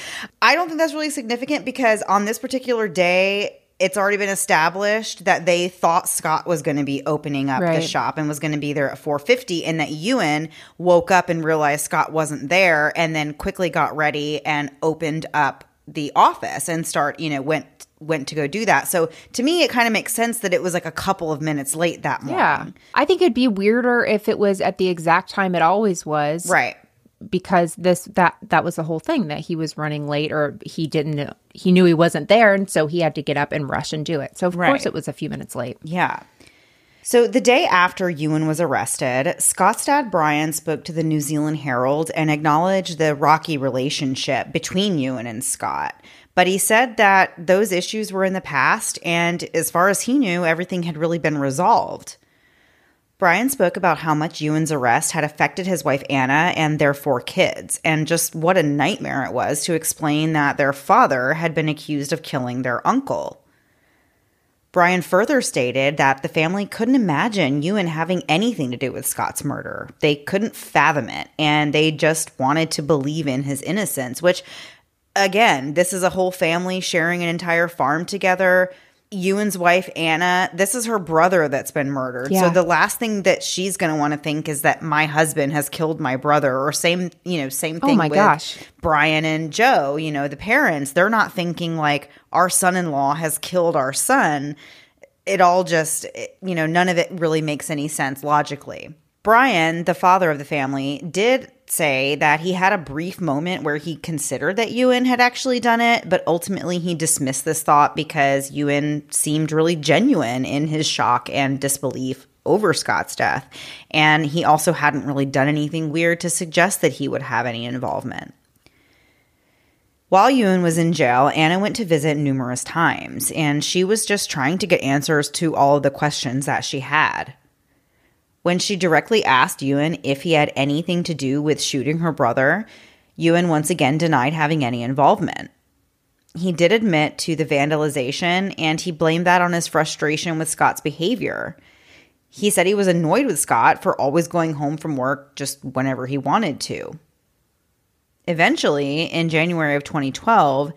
I don't think that's really significant because on this particular day, it's already been established that they thought Scott was going to be opening up the shop and was going to be there at 4:50 and that Ewan woke up and realized Scott wasn't there and then quickly got ready and opened up the office and start, you know, went went to go do that. So to me it kind of makes sense that it was like a couple of minutes late that morning. Yeah. I think it'd be weirder if it was at the exact time it always was. Right. Because this that that was the whole thing that he was running late or he didn't he knew he wasn't there and so he had to get up and rush and do it so of Right. course it was a few minutes late Yeah. So, the day after Ewan was arrested, Scott's dad Brian spoke to the New Zealand Herald and acknowledged the rocky relationship between Ewan and Scott. But he said that those issues were in the past, and as far as he knew, everything had really been resolved. Brian spoke about how much Ewan's arrest had affected his wife Anna and their four kids, and just what a nightmare it was to explain that their father had been accused of killing their uncle. Brian further stated that the family couldn't imagine Ewan having anything to do with Scott's murder. They couldn't fathom it, and they just wanted to believe in his innocence, which, again, this is a whole family sharing an entire farm together. Ewan's wife, Anna, this is her brother that's been murdered. Yeah. So the last thing that she's going to want to think is that my husband has killed my brother, or same, you know, same oh thing Oh my with gosh. Brian and Jo, you know, the parents. They're not thinking like our son in law has killed our son. It all just, you know, none of it really makes any sense logically. Brian, the father of the family, did say that he had a brief moment where he considered that Ewan had actually done it, but ultimately he dismissed this thought because Ewan seemed really genuine in his shock and disbelief over Scott's death. And he also hadn't really done anything weird to suggest that he would have any involvement. While Ewan was in jail, Anna went to visit numerous times, and she was just trying to get answers to all of the questions that she had. When she directly asked Ewan if he had anything to do with shooting her brother, Ewan once again denied having any involvement. He did admit to the vandalization, and he blamed that on his frustration with Scott's behavior. He said he was annoyed with Scott for always going home from work just whenever he wanted to. Eventually, in January of 2012,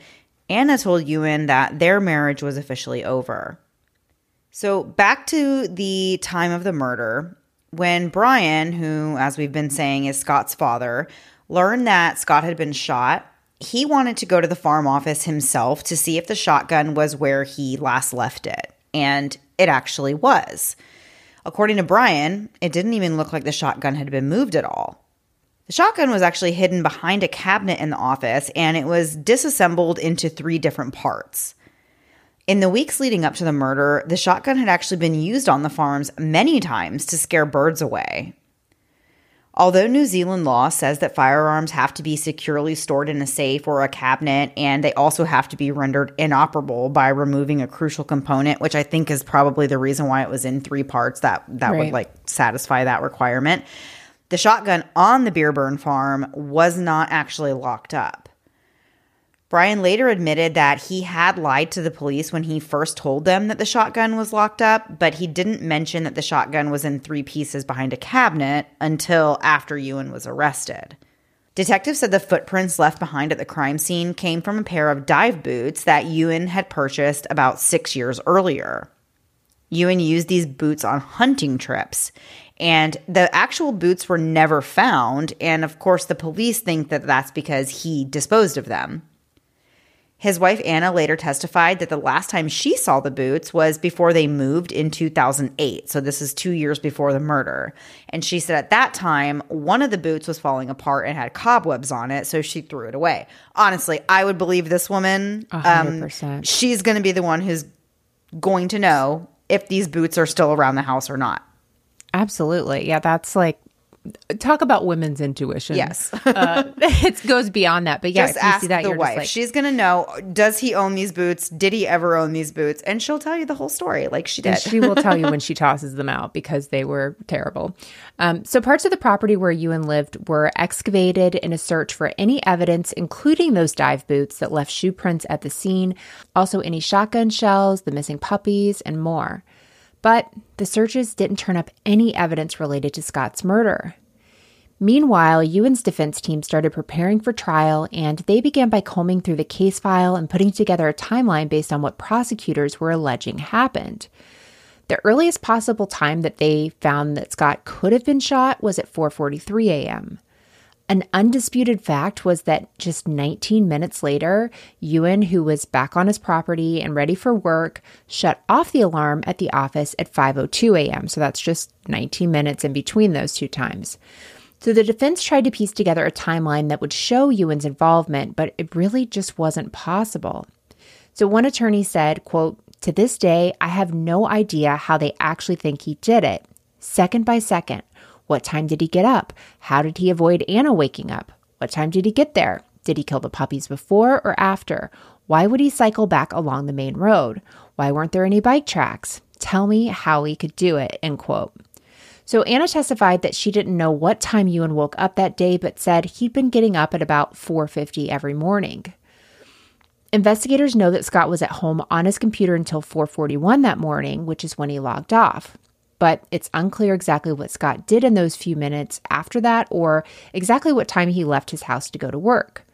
Anna told Ewan that their marriage was officially over. So, back to the time of the murder, when Brian, who, as we've been saying, is Scott's father, learned that Scott had been shot, he wanted to go to the farm office himself to see if the shotgun was where he last left it. And it actually was. According to Brian, it didn't even look like the shotgun had been moved at all. The shotgun was actually hidden behind a cabinet in the office and it was disassembled into three different parts. In the weeks leading up to the murder, the shotgun had actually been used on the farms many times to scare birds away. Although New Zealand law says that firearms have to be securely stored in a safe or a cabinet, and they also have to be rendered inoperable by removing a crucial component, which I think is probably the reason why it was in three parts that that would like satisfy that requirement. The shotgun on the Byreburn farm was not actually locked up. Brian later admitted that he had lied to the police when he first told them that the shotgun was locked up, but he didn't mention that the shotgun was in three pieces behind a cabinet until after Ewan was arrested. Detectives said the footprints left behind at the crime scene came from a pair of dive boots that Ewan had purchased about six years earlier. Ewan used these boots on hunting trips, and the actual boots were never found. And of course, the police think that that's because he disposed of them. His wife Anna later testified that the last time she saw the boots was before they moved in 2008. So this is two years before the murder. And she said at that time, one of the boots was falling apart and had cobwebs on it. So she threw it away. Honestly, I would believe this woman. Um, percent. She's going to be the one who's going to know if these boots are still around the house or not. Absolutely. Yeah, that's like talk about women's intuition. Yes. uh, it goes beyond that. But yeah, Just ask see that, the wife. like, She's going to know does he own these boots? Did he ever own these boots? And she'll tell you the whole story like she did. She will tell you when she tosses them out because they were terrible. Um, so, parts of the property where Ewan lived were excavated in a search for any evidence, including those dive boots that left shoe prints at the scene, also any shotgun shells, the missing puppies, and more. But the searches didn't turn up any evidence related to Scott's murder. Meanwhile, Ewan's defense team started preparing for trial, and they began by combing through the case file and putting together a timeline based on what prosecutors were alleging happened. The earliest possible time that they found that Scott could have been shot was at 4:43 a.m. An undisputed fact was that just 19 minutes later, Ewan, who was back on his property and ready for work, shut off the alarm at the office at 5:02 a.m. So that's just 19 minutes in between those two times. So the defense tried to piece together a timeline that would show Ewan's involvement, but it really just wasn't possible. So one attorney said, quote, To this day, I have no idea how they actually think he did it. Second by second. What time did he get up? How did he avoid Anna waking up? What time did he get there? Did he kill the puppies before or after? Why would he cycle back along the main road? Why weren't there any bike tracks? Tell me how he could do it. End quote. So Anna testified that she didn't know what time Ewan woke up that day, but said he'd been getting up at about 4:50 every morning. Investigators know that Scott was at home on his computer until 4:41 that morning, which is when he logged off. But it's unclear exactly what Scott did in those few minutes after that or exactly what time he left his house to go to work.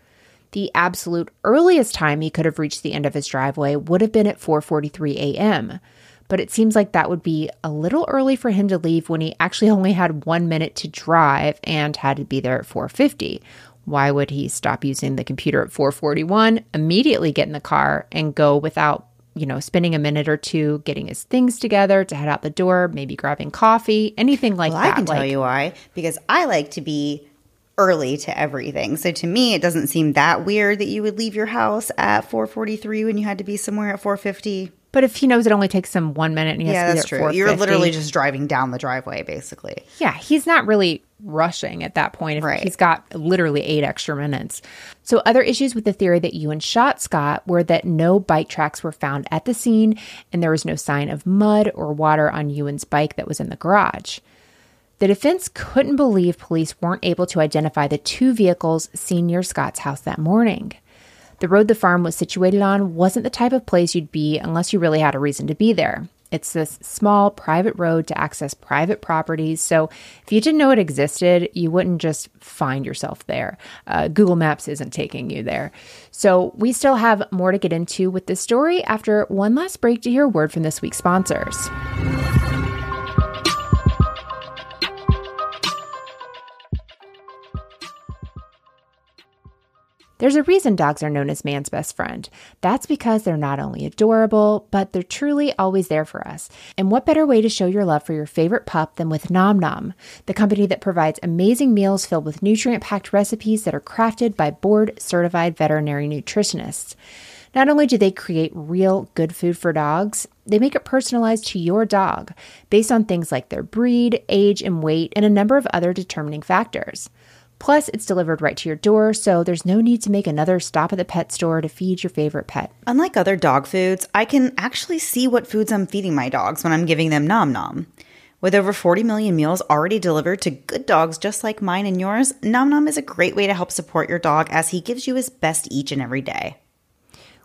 The absolute earliest time he could have reached the end of his driveway would have been at 4:43 a.m. But it seems like that would be a little early for him to leave when he actually only had 1 minute to drive and had to be there at 4:50. Why would he stop using the computer at 441, immediately get in the car and go without, you know, spending a minute or two getting his things together to head out the door, maybe grabbing coffee, anything like Well, that? I can tell Like- you why. Because I like to be early to everything. So to me, it doesn't seem that weird that you would leave your house at 4:43 when you had to be somewhere at 4:50. But if he knows it only takes him one minute and he has Yeah, to be that's there true. You're literally just driving down the driveway, basically. Yeah, he's not really rushing at that point. If Right. He's got literally eight extra minutes. So, other issues with the theory that Ewan shot Scott were that no bike tracks were found at the scene and there was no sign of mud or water on Ewan's bike that was in the garage. The defense couldn't believe police weren't able to identify the two vehicles seen near Scott's house that morning. The road the farm was situated on wasn't the type of place you'd be unless you really had a reason to be there. It's this small private road to access private properties. So if you didn't know it existed, you wouldn't just find yourself there. Uh, Google Maps isn't taking you there. So we still have more to get into with this story after one last break to hear a word from this week's sponsors. There's a reason dogs are known as man's best friend. That's because they're not only adorable, but they're truly always there for us. And what better way to show your love for your favorite pup than with Nom Nom, the company that provides amazing meals filled with nutrient packed recipes that are crafted by board certified veterinary nutritionists. Not only do they create real good food for dogs, they make it personalized to your dog based on things like their breed, age, and weight, and a number of other determining factors. Plus, it's delivered right to your door, so there's no need to make another stop at the pet store to feed your favorite pet. Unlike other dog foods, I can actually see what foods I'm feeding my dogs when I'm giving them Nom Nom. With over 40 million meals already delivered to good dogs just like mine and yours, Nom Nom is a great way to help support your dog as he gives you his best each and every day.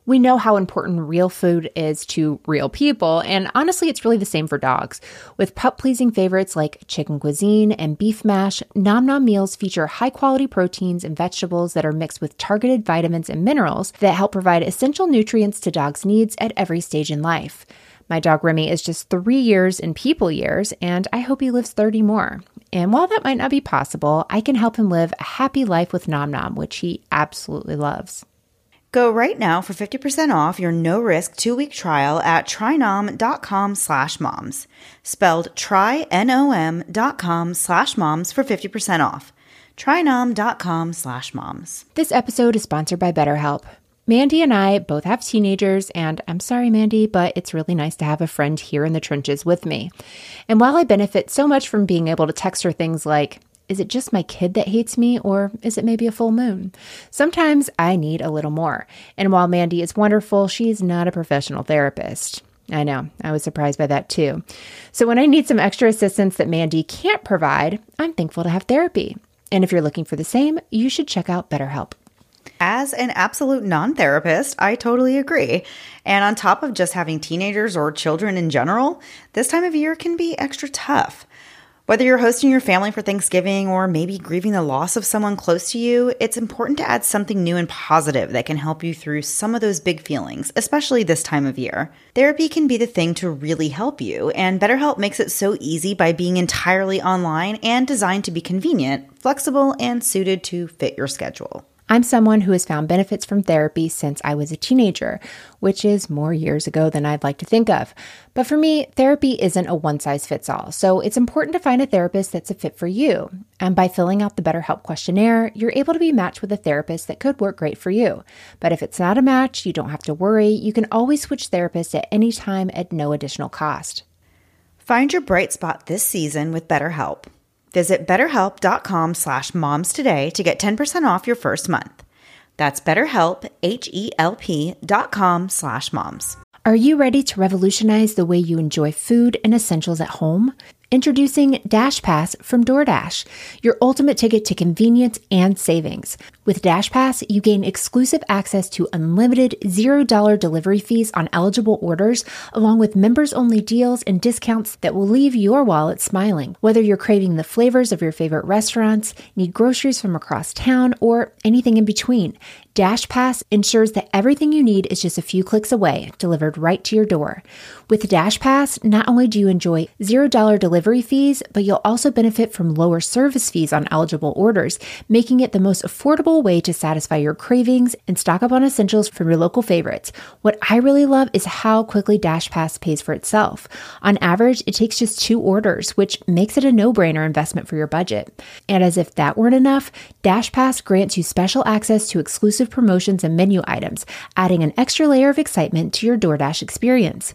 We know how important real food is to real people, and honestly, it's really the same for dogs. With pup pleasing favorites like chicken cuisine and beef mash, Nom Nom meals feature high quality proteins and vegetables that are mixed with targeted vitamins and minerals that help provide essential nutrients to dogs' needs at every stage in life. My dog Remy is just three years in people years, and I hope he lives 30 more. And while that might not be possible, I can help him live a happy life with Nom Nom, which he absolutely loves. Go right now for 50% off your no-risk two-week trial at trynom.com slash moms. Spelled try-N-O-M dot com slash moms for 50% off. trynom.com slash moms. This episode is sponsored by BetterHelp. Mandy and I both have teenagers, and I'm sorry, Mandy, but it's really nice to have a friend here in the trenches with me. And while I benefit so much from being able to text her things like, is it just my kid that hates me, or is it maybe a full moon? Sometimes I need a little more. And while Mandy is wonderful, she's not a professional therapist. I know, I was surprised by that too. So when I need some extra assistance that Mandy can't provide, I'm thankful to have therapy. And if you're looking for the same, you should check out BetterHelp. As an absolute non therapist, I totally agree. And on top of just having teenagers or children in general, this time of year can be extra tough. Whether you're hosting your family for Thanksgiving or maybe grieving the loss of someone close to you, it's important to add something new and positive that can help you through some of those big feelings, especially this time of year. Therapy can be the thing to really help you, and BetterHelp makes it so easy by being entirely online and designed to be convenient, flexible, and suited to fit your schedule. I'm someone who has found benefits from therapy since I was a teenager, which is more years ago than I'd like to think of. But for me, therapy isn't a one size fits all, so it's important to find a therapist that's a fit for you. And by filling out the BetterHelp questionnaire, you're able to be matched with a therapist that could work great for you. But if it's not a match, you don't have to worry. You can always switch therapists at any time at no additional cost. Find your bright spot this season with BetterHelp. Visit betterhelp.com slash moms today to get 10% off your first month. That's betterhelp, H-E-L-P dot com slash moms. Are you ready to revolutionize the way you enjoy food and essentials at home? Introducing Dash Pass from DoorDash, your ultimate ticket to convenience and savings. With DashPass, you gain exclusive access to unlimited $0 delivery fees on eligible orders, along with members only deals and discounts that will leave your wallet smiling. Whether you're craving the flavors of your favorite restaurants, need groceries from across town, or anything in between, DashPass ensures that everything you need is just a few clicks away, delivered right to your door. With DashPass, not only do you enjoy $0 delivery fees, but you'll also benefit from lower service fees on eligible orders, making it the most affordable way to satisfy your cravings and stock up on essentials from your local favorites. What I really love is how quickly Dash Pass pays for itself. On average, it takes just two orders, which makes it a no brainer investment for your budget. And as if that weren't enough, Dash Pass grants you special access to exclusive promotions and menu items, adding an extra layer of excitement to your DoorDash experience.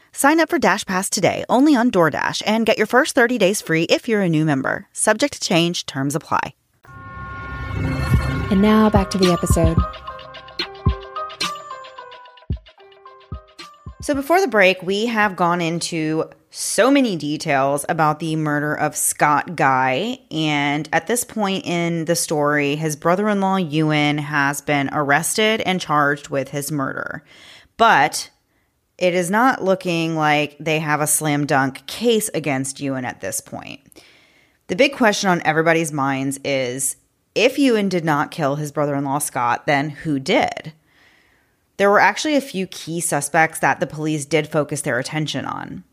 Sign up for Dash Pass today only on DoorDash and get your first 30 days free if you're a new member. Subject to change, terms apply. And now back to the episode. So, before the break, we have gone into so many details about the murder of Scott Guy. And at this point in the story, his brother in law, Ewan, has been arrested and charged with his murder. But it is not looking like they have a slam dunk case against Ewan at this point. The big question on everybody's minds is if Ewan did not kill his brother in law, Scott, then who did? There were actually a few key suspects that the police did focus their attention on.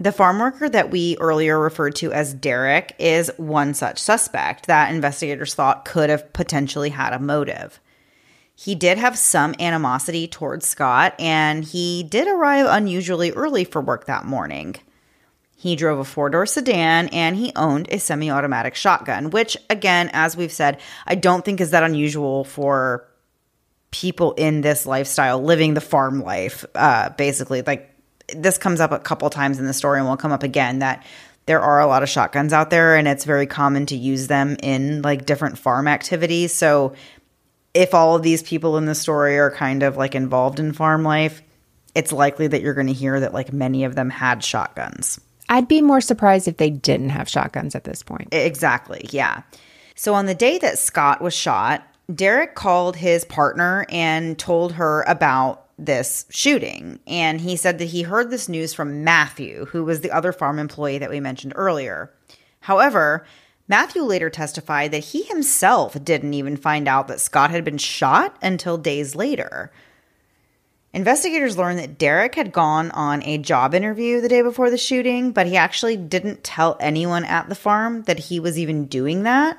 The farm worker that we earlier referred to as Derek is one such suspect that investigators thought could have potentially had a motive. He did have some animosity towards Scott, and he did arrive unusually early for work that morning. He drove a four door sedan and he owned a semi automatic shotgun, which, again, as we've said, I don't think is that unusual for people in this lifestyle living the farm life. Uh, basically, like this comes up a couple times in the story and will come up again that there are a lot of shotguns out there and it's very common to use them in like different farm activities. So if all of these people in the story are kind of like involved in farm life, it's likely that you're going to hear that like many of them had shotguns. I'd be more surprised if they didn't have shotguns at this point. Exactly. Yeah. So on the day that Scott was shot, Derek called his partner and told her about this shooting. And he said that he heard this news from Matthew, who was the other farm employee that we mentioned earlier. However, Matthew later testified that he himself didn't even find out that Scott had been shot until days later. Investigators learned that Derek had gone on a job interview the day before the shooting, but he actually didn't tell anyone at the farm that he was even doing that.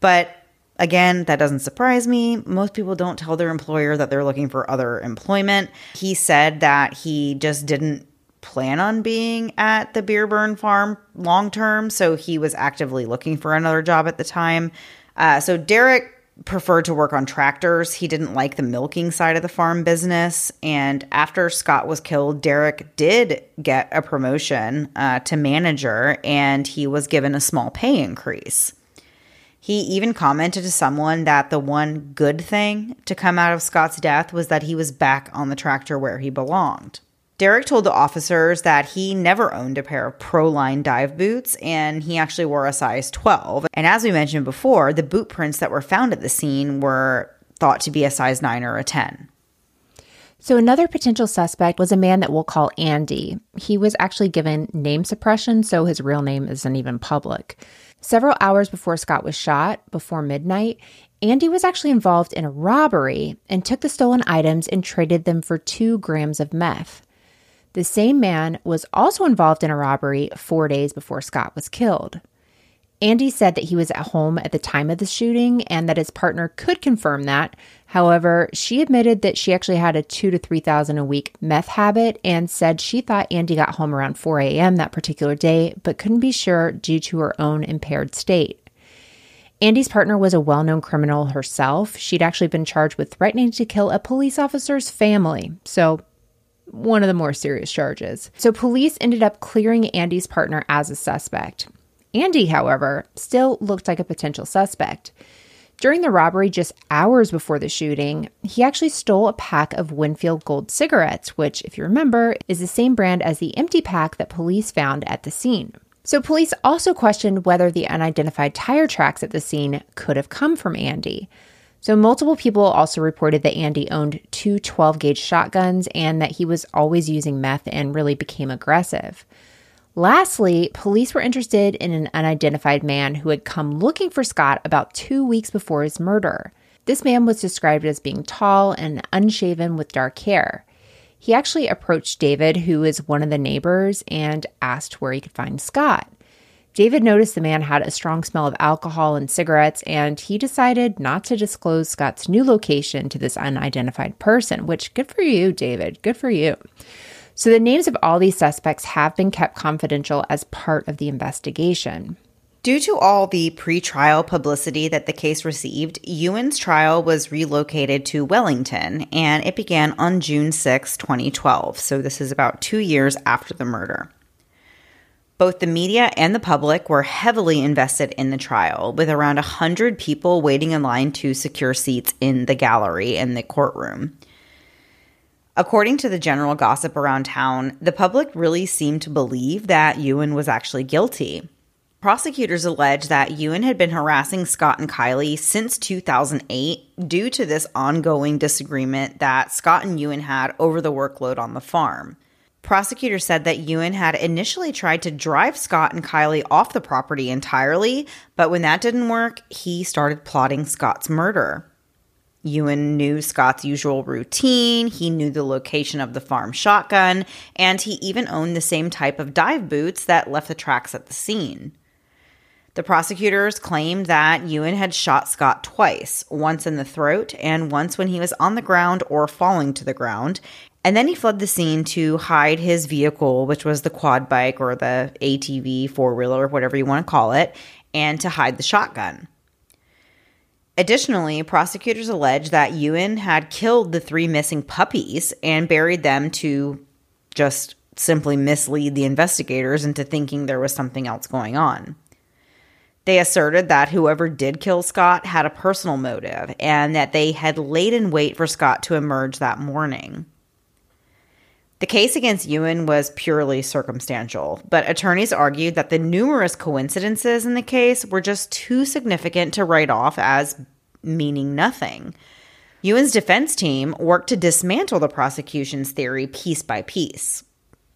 But Again, that doesn't surprise me. Most people don't tell their employer that they're looking for other employment. He said that he just didn't plan on being at the Byreburn farm long term, so he was actively looking for another job at the time. Uh, so Derek preferred to work on tractors. He didn't like the milking side of the farm business. And after Scott was killed, Derek did get a promotion uh, to manager and he was given a small pay increase. He even commented to someone that the one good thing to come out of Scott's death was that he was back on the tractor where he belonged. Derek told the officers that he never owned a pair of Proline dive boots and he actually wore a size 12. And as we mentioned before, the boot prints that were found at the scene were thought to be a size 9 or a 10. So, another potential suspect was a man that we'll call Andy. He was actually given name suppression, so his real name isn't even public. Several hours before Scott was shot, before midnight, Andy was actually involved in a robbery and took the stolen items and traded them for two grams of meth. The same man was also involved in a robbery four days before Scott was killed. Andy said that he was at home at the time of the shooting and that his partner could confirm that. However, she admitted that she actually had a two to three thousand a week meth habit and said she thought Andy got home around 4 a.m. that particular day, but couldn't be sure due to her own impaired state. Andy's partner was a well known criminal herself. She'd actually been charged with threatening to kill a police officer's family. So one of the more serious charges. So police ended up clearing Andy's partner as a suspect. Andy, however, still looked like a potential suspect. During the robbery, just hours before the shooting, he actually stole a pack of Winfield Gold cigarettes, which, if you remember, is the same brand as the empty pack that police found at the scene. So, police also questioned whether the unidentified tire tracks at the scene could have come from Andy. So, multiple people also reported that Andy owned two 12 gauge shotguns and that he was always using meth and really became aggressive. Lastly, police were interested in an unidentified man who had come looking for Scott about two weeks before his murder. This man was described as being tall and unshaven with dark hair. He actually approached David, who is one of the neighbors, and asked where he could find Scott. David noticed the man had a strong smell of alcohol and cigarettes, and he decided not to disclose Scott's new location to this unidentified person, which, good for you, David. Good for you. So, the names of all these suspects have been kept confidential as part of the investigation. Due to all the pretrial publicity that the case received, Ewan's trial was relocated to Wellington and it began on June 6, 2012. So, this is about two years after the murder. Both the media and the public were heavily invested in the trial, with around 100 people waiting in line to secure seats in the gallery in the courtroom. According to the general gossip around town, the public really seemed to believe that Ewan was actually guilty. Prosecutors allege that Ewan had been harassing Scott and Kylie since 2008 due to this ongoing disagreement that Scott and Ewan had over the workload on the farm. Prosecutors said that Ewan had initially tried to drive Scott and Kylie off the property entirely, but when that didn't work, he started plotting Scott's murder. Ewan knew Scott's usual routine, he knew the location of the farm shotgun, and he even owned the same type of dive boots that left the tracks at the scene. The prosecutors claimed that Ewan had shot Scott twice, once in the throat and once when he was on the ground or falling to the ground, and then he fled the scene to hide his vehicle, which was the quad bike or the ATV, four wheeler, or whatever you want to call it, and to hide the shotgun. Additionally, prosecutors allege that Ewan had killed the three missing puppies and buried them to just simply mislead the investigators into thinking there was something else going on. They asserted that whoever did kill Scott had a personal motive and that they had laid in wait for Scott to emerge that morning. The case against Ewan was purely circumstantial, but attorneys argued that the numerous coincidences in the case were just too significant to write off as meaning nothing. Ewan's defense team worked to dismantle the prosecution's theory piece by piece.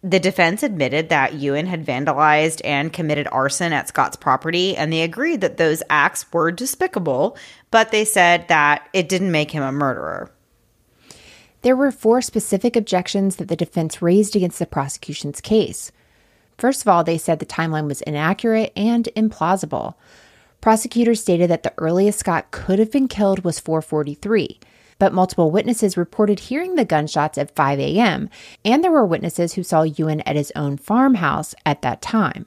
The defense admitted that Ewan had vandalized and committed arson at Scott's property, and they agreed that those acts were despicable, but they said that it didn't make him a murderer. There were four specific objections that the defense raised against the prosecution's case. First of all, they said the timeline was inaccurate and implausible. Prosecutors stated that the earliest Scott could have been killed was 443, but multiple witnesses reported hearing the gunshots at 5 a.m., and there were witnesses who saw Ewan at his own farmhouse at that time.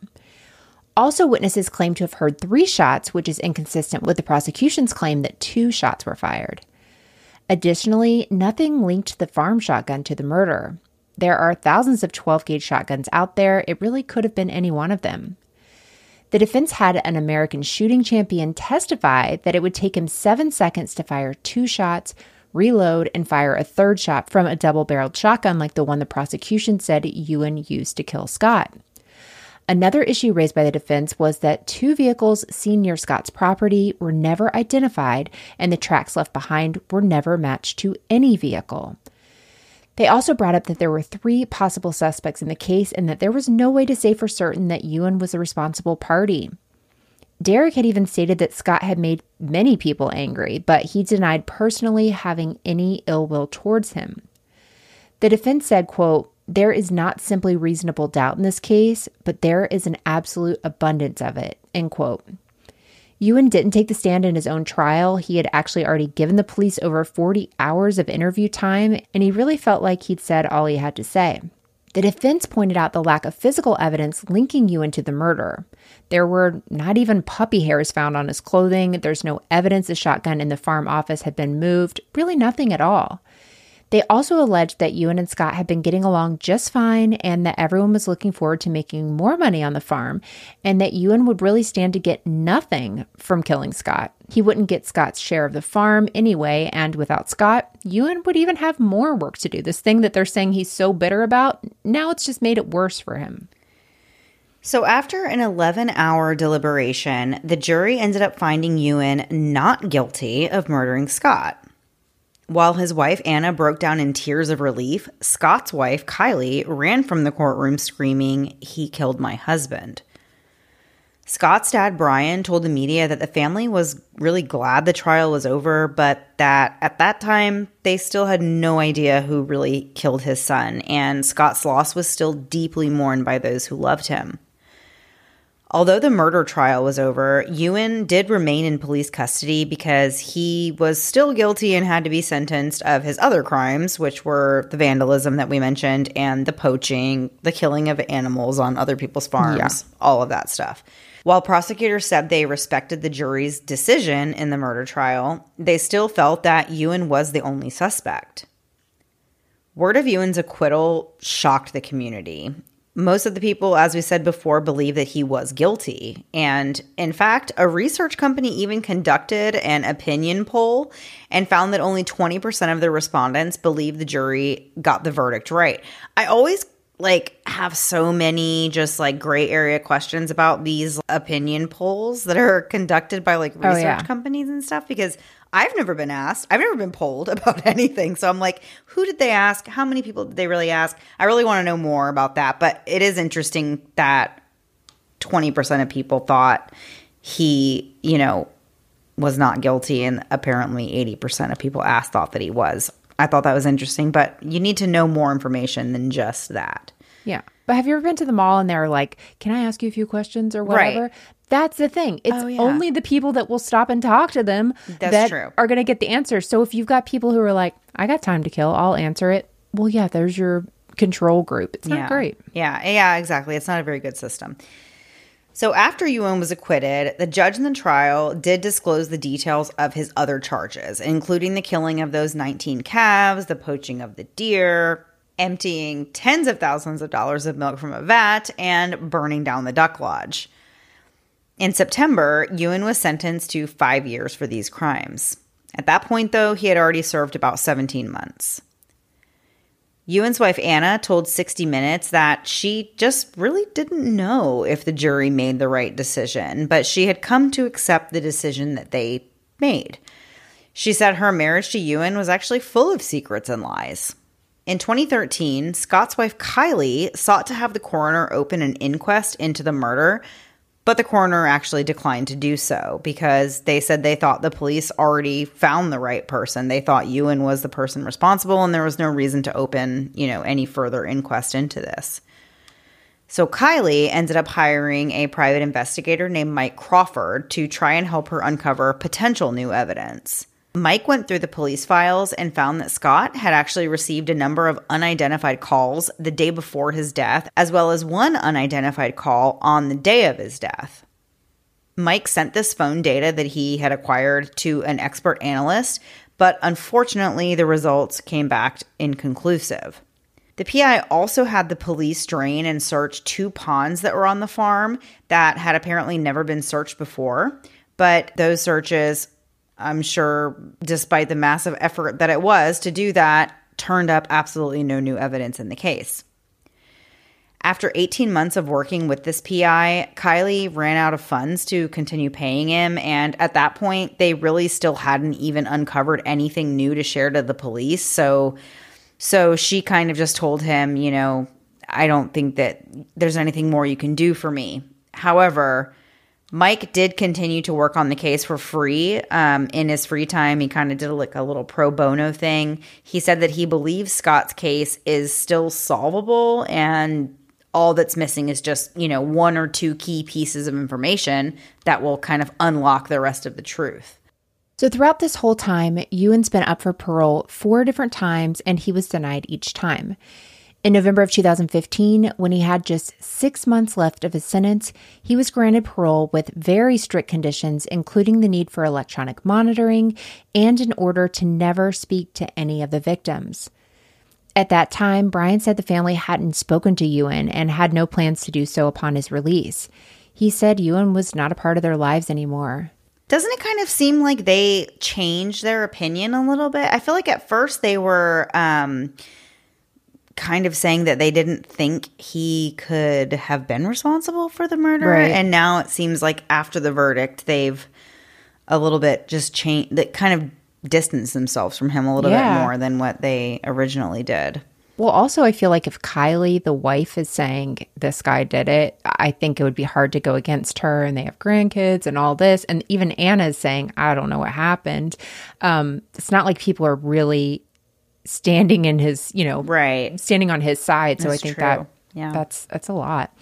Also, witnesses claimed to have heard three shots, which is inconsistent with the prosecution's claim that two shots were fired. Additionally, nothing linked the farm shotgun to the murder. There are thousands of 12 gauge shotguns out there. It really could have been any one of them. The defense had an American shooting champion testify that it would take him seven seconds to fire two shots, reload, and fire a third shot from a double barreled shotgun like the one the prosecution said Ewan used to kill Scott. Another issue raised by the defense was that two vehicles seen near Scott's property were never identified, and the tracks left behind were never matched to any vehicle. They also brought up that there were three possible suspects in the case and that there was no way to say for certain that Ewan was the responsible party. Derek had even stated that Scott had made many people angry, but he denied personally having any ill will towards him. The defense said, quote, there is not simply reasonable doubt in this case, but there is an absolute abundance of it, end quote. Ewan didn't take the stand in his own trial. He had actually already given the police over 40 hours of interview time, and he really felt like he'd said all he had to say. The defense pointed out the lack of physical evidence linking Ewan to the murder. There were not even puppy hairs found on his clothing. There's no evidence the shotgun in the farm office had been moved, really nothing at all. They also alleged that Ewan and Scott had been getting along just fine and that everyone was looking forward to making more money on the farm, and that Ewan would really stand to get nothing from killing Scott. He wouldn't get Scott's share of the farm anyway, and without Scott, Ewan would even have more work to do. This thing that they're saying he's so bitter about, now it's just made it worse for him. So, after an 11 hour deliberation, the jury ended up finding Ewan not guilty of murdering Scott. While his wife Anna broke down in tears of relief, Scott's wife Kylie ran from the courtroom screaming, He killed my husband. Scott's dad Brian told the media that the family was really glad the trial was over, but that at that time they still had no idea who really killed his son, and Scott's loss was still deeply mourned by those who loved him. Although the murder trial was over, Ewan did remain in police custody because he was still guilty and had to be sentenced of his other crimes, which were the vandalism that we mentioned and the poaching, the killing of animals on other people's farms, yeah. all of that stuff. While prosecutors said they respected the jury's decision in the murder trial, they still felt that Ewan was the only suspect. Word of Ewan's acquittal shocked the community, most of the people, as we said before, believe that he was guilty. And in fact, a research company even conducted an opinion poll and found that only 20% of the respondents believe the jury got the verdict right. I always like have so many just like gray area questions about these opinion polls that are conducted by like oh, research oh, yeah. companies and stuff because I've never been asked. I've never been polled about anything. So I'm like, who did they ask? How many people did they really ask? I really want to know more about that. But it is interesting that 20% of people thought he, you know, was not guilty. And apparently 80% of people asked thought that he was. I thought that was interesting. But you need to know more information than just that. Yeah. But have you ever been to the mall and they're like, "Can I ask you a few questions or whatever?" Right. That's the thing. It's oh, yeah. only the people that will stop and talk to them That's that true. are going to get the answer. So if you've got people who are like, "I got time to kill, I'll answer it." Well, yeah, there's your control group. It's not yeah. great. Yeah, yeah, exactly. It's not a very good system. So after Ewan was acquitted, the judge in the trial did disclose the details of his other charges, including the killing of those 19 calves, the poaching of the deer, emptying tens of thousands of dollars of milk from a vat, and burning down the duck lodge. In September, Ewan was sentenced to five years for these crimes. At that point, though, he had already served about 17 months. Ewan's wife Anna told 60 Minutes that she just really didn't know if the jury made the right decision, but she had come to accept the decision that they made. She said her marriage to Ewan was actually full of secrets and lies. In 2013, Scott's wife Kylie sought to have the coroner open an inquest into the murder, but the coroner actually declined to do so because they said they thought the police already found the right person. They thought Ewan was the person responsible and there was no reason to open, you know, any further inquest into this. So Kylie ended up hiring a private investigator named Mike Crawford to try and help her uncover potential new evidence. Mike went through the police files and found that Scott had actually received a number of unidentified calls the day before his death, as well as one unidentified call on the day of his death. Mike sent this phone data that he had acquired to an expert analyst, but unfortunately, the results came back inconclusive. The PI also had the police drain and search two ponds that were on the farm that had apparently never been searched before. But those searches I'm sure, despite the massive effort that it was to do that, turned up absolutely no new evidence in the case. After 18 months of working with this PI, Kylie ran out of funds to continue paying him. And at that point, they really still hadn't even uncovered anything new to share to the police. So, so she kind of just told him, you know, I don't think that there's anything more you can do for me. However, Mike did continue to work on the case for free um, in his free time. He kind of did like a little pro bono thing. He said that he believes Scott's case is still solvable and all that's missing is just, you know, one or two key pieces of information that will kind of unlock the rest of the truth. So, throughout this whole time, Ewan's been up for parole four different times and he was denied each time. In November of 2015, when he had just six months left of his sentence, he was granted parole with very strict conditions, including the need for electronic monitoring and an order to never speak to any of the victims. At that time, Brian said the family hadn't spoken to Ewan and had no plans to do so upon his release. He said Ewan was not a part of their lives anymore. Doesn't it kind of seem like they changed their opinion a little bit? I feel like at first they were. Um, kind of saying that they didn't think he could have been responsible for the murder. Right. And now it seems like after the verdict, they've a little bit just changed, that kind of distanced themselves from him a little yeah. bit more than what they originally did. Well, also, I feel like if Kylie, the wife, is saying this guy did it, I think it would be hard to go against her and they have grandkids and all this. And even Anna is saying, I don't know what happened. Um, it's not like people are really standing in his, you know, right, standing on his side. So that's I think true. that yeah, that's that's a lot.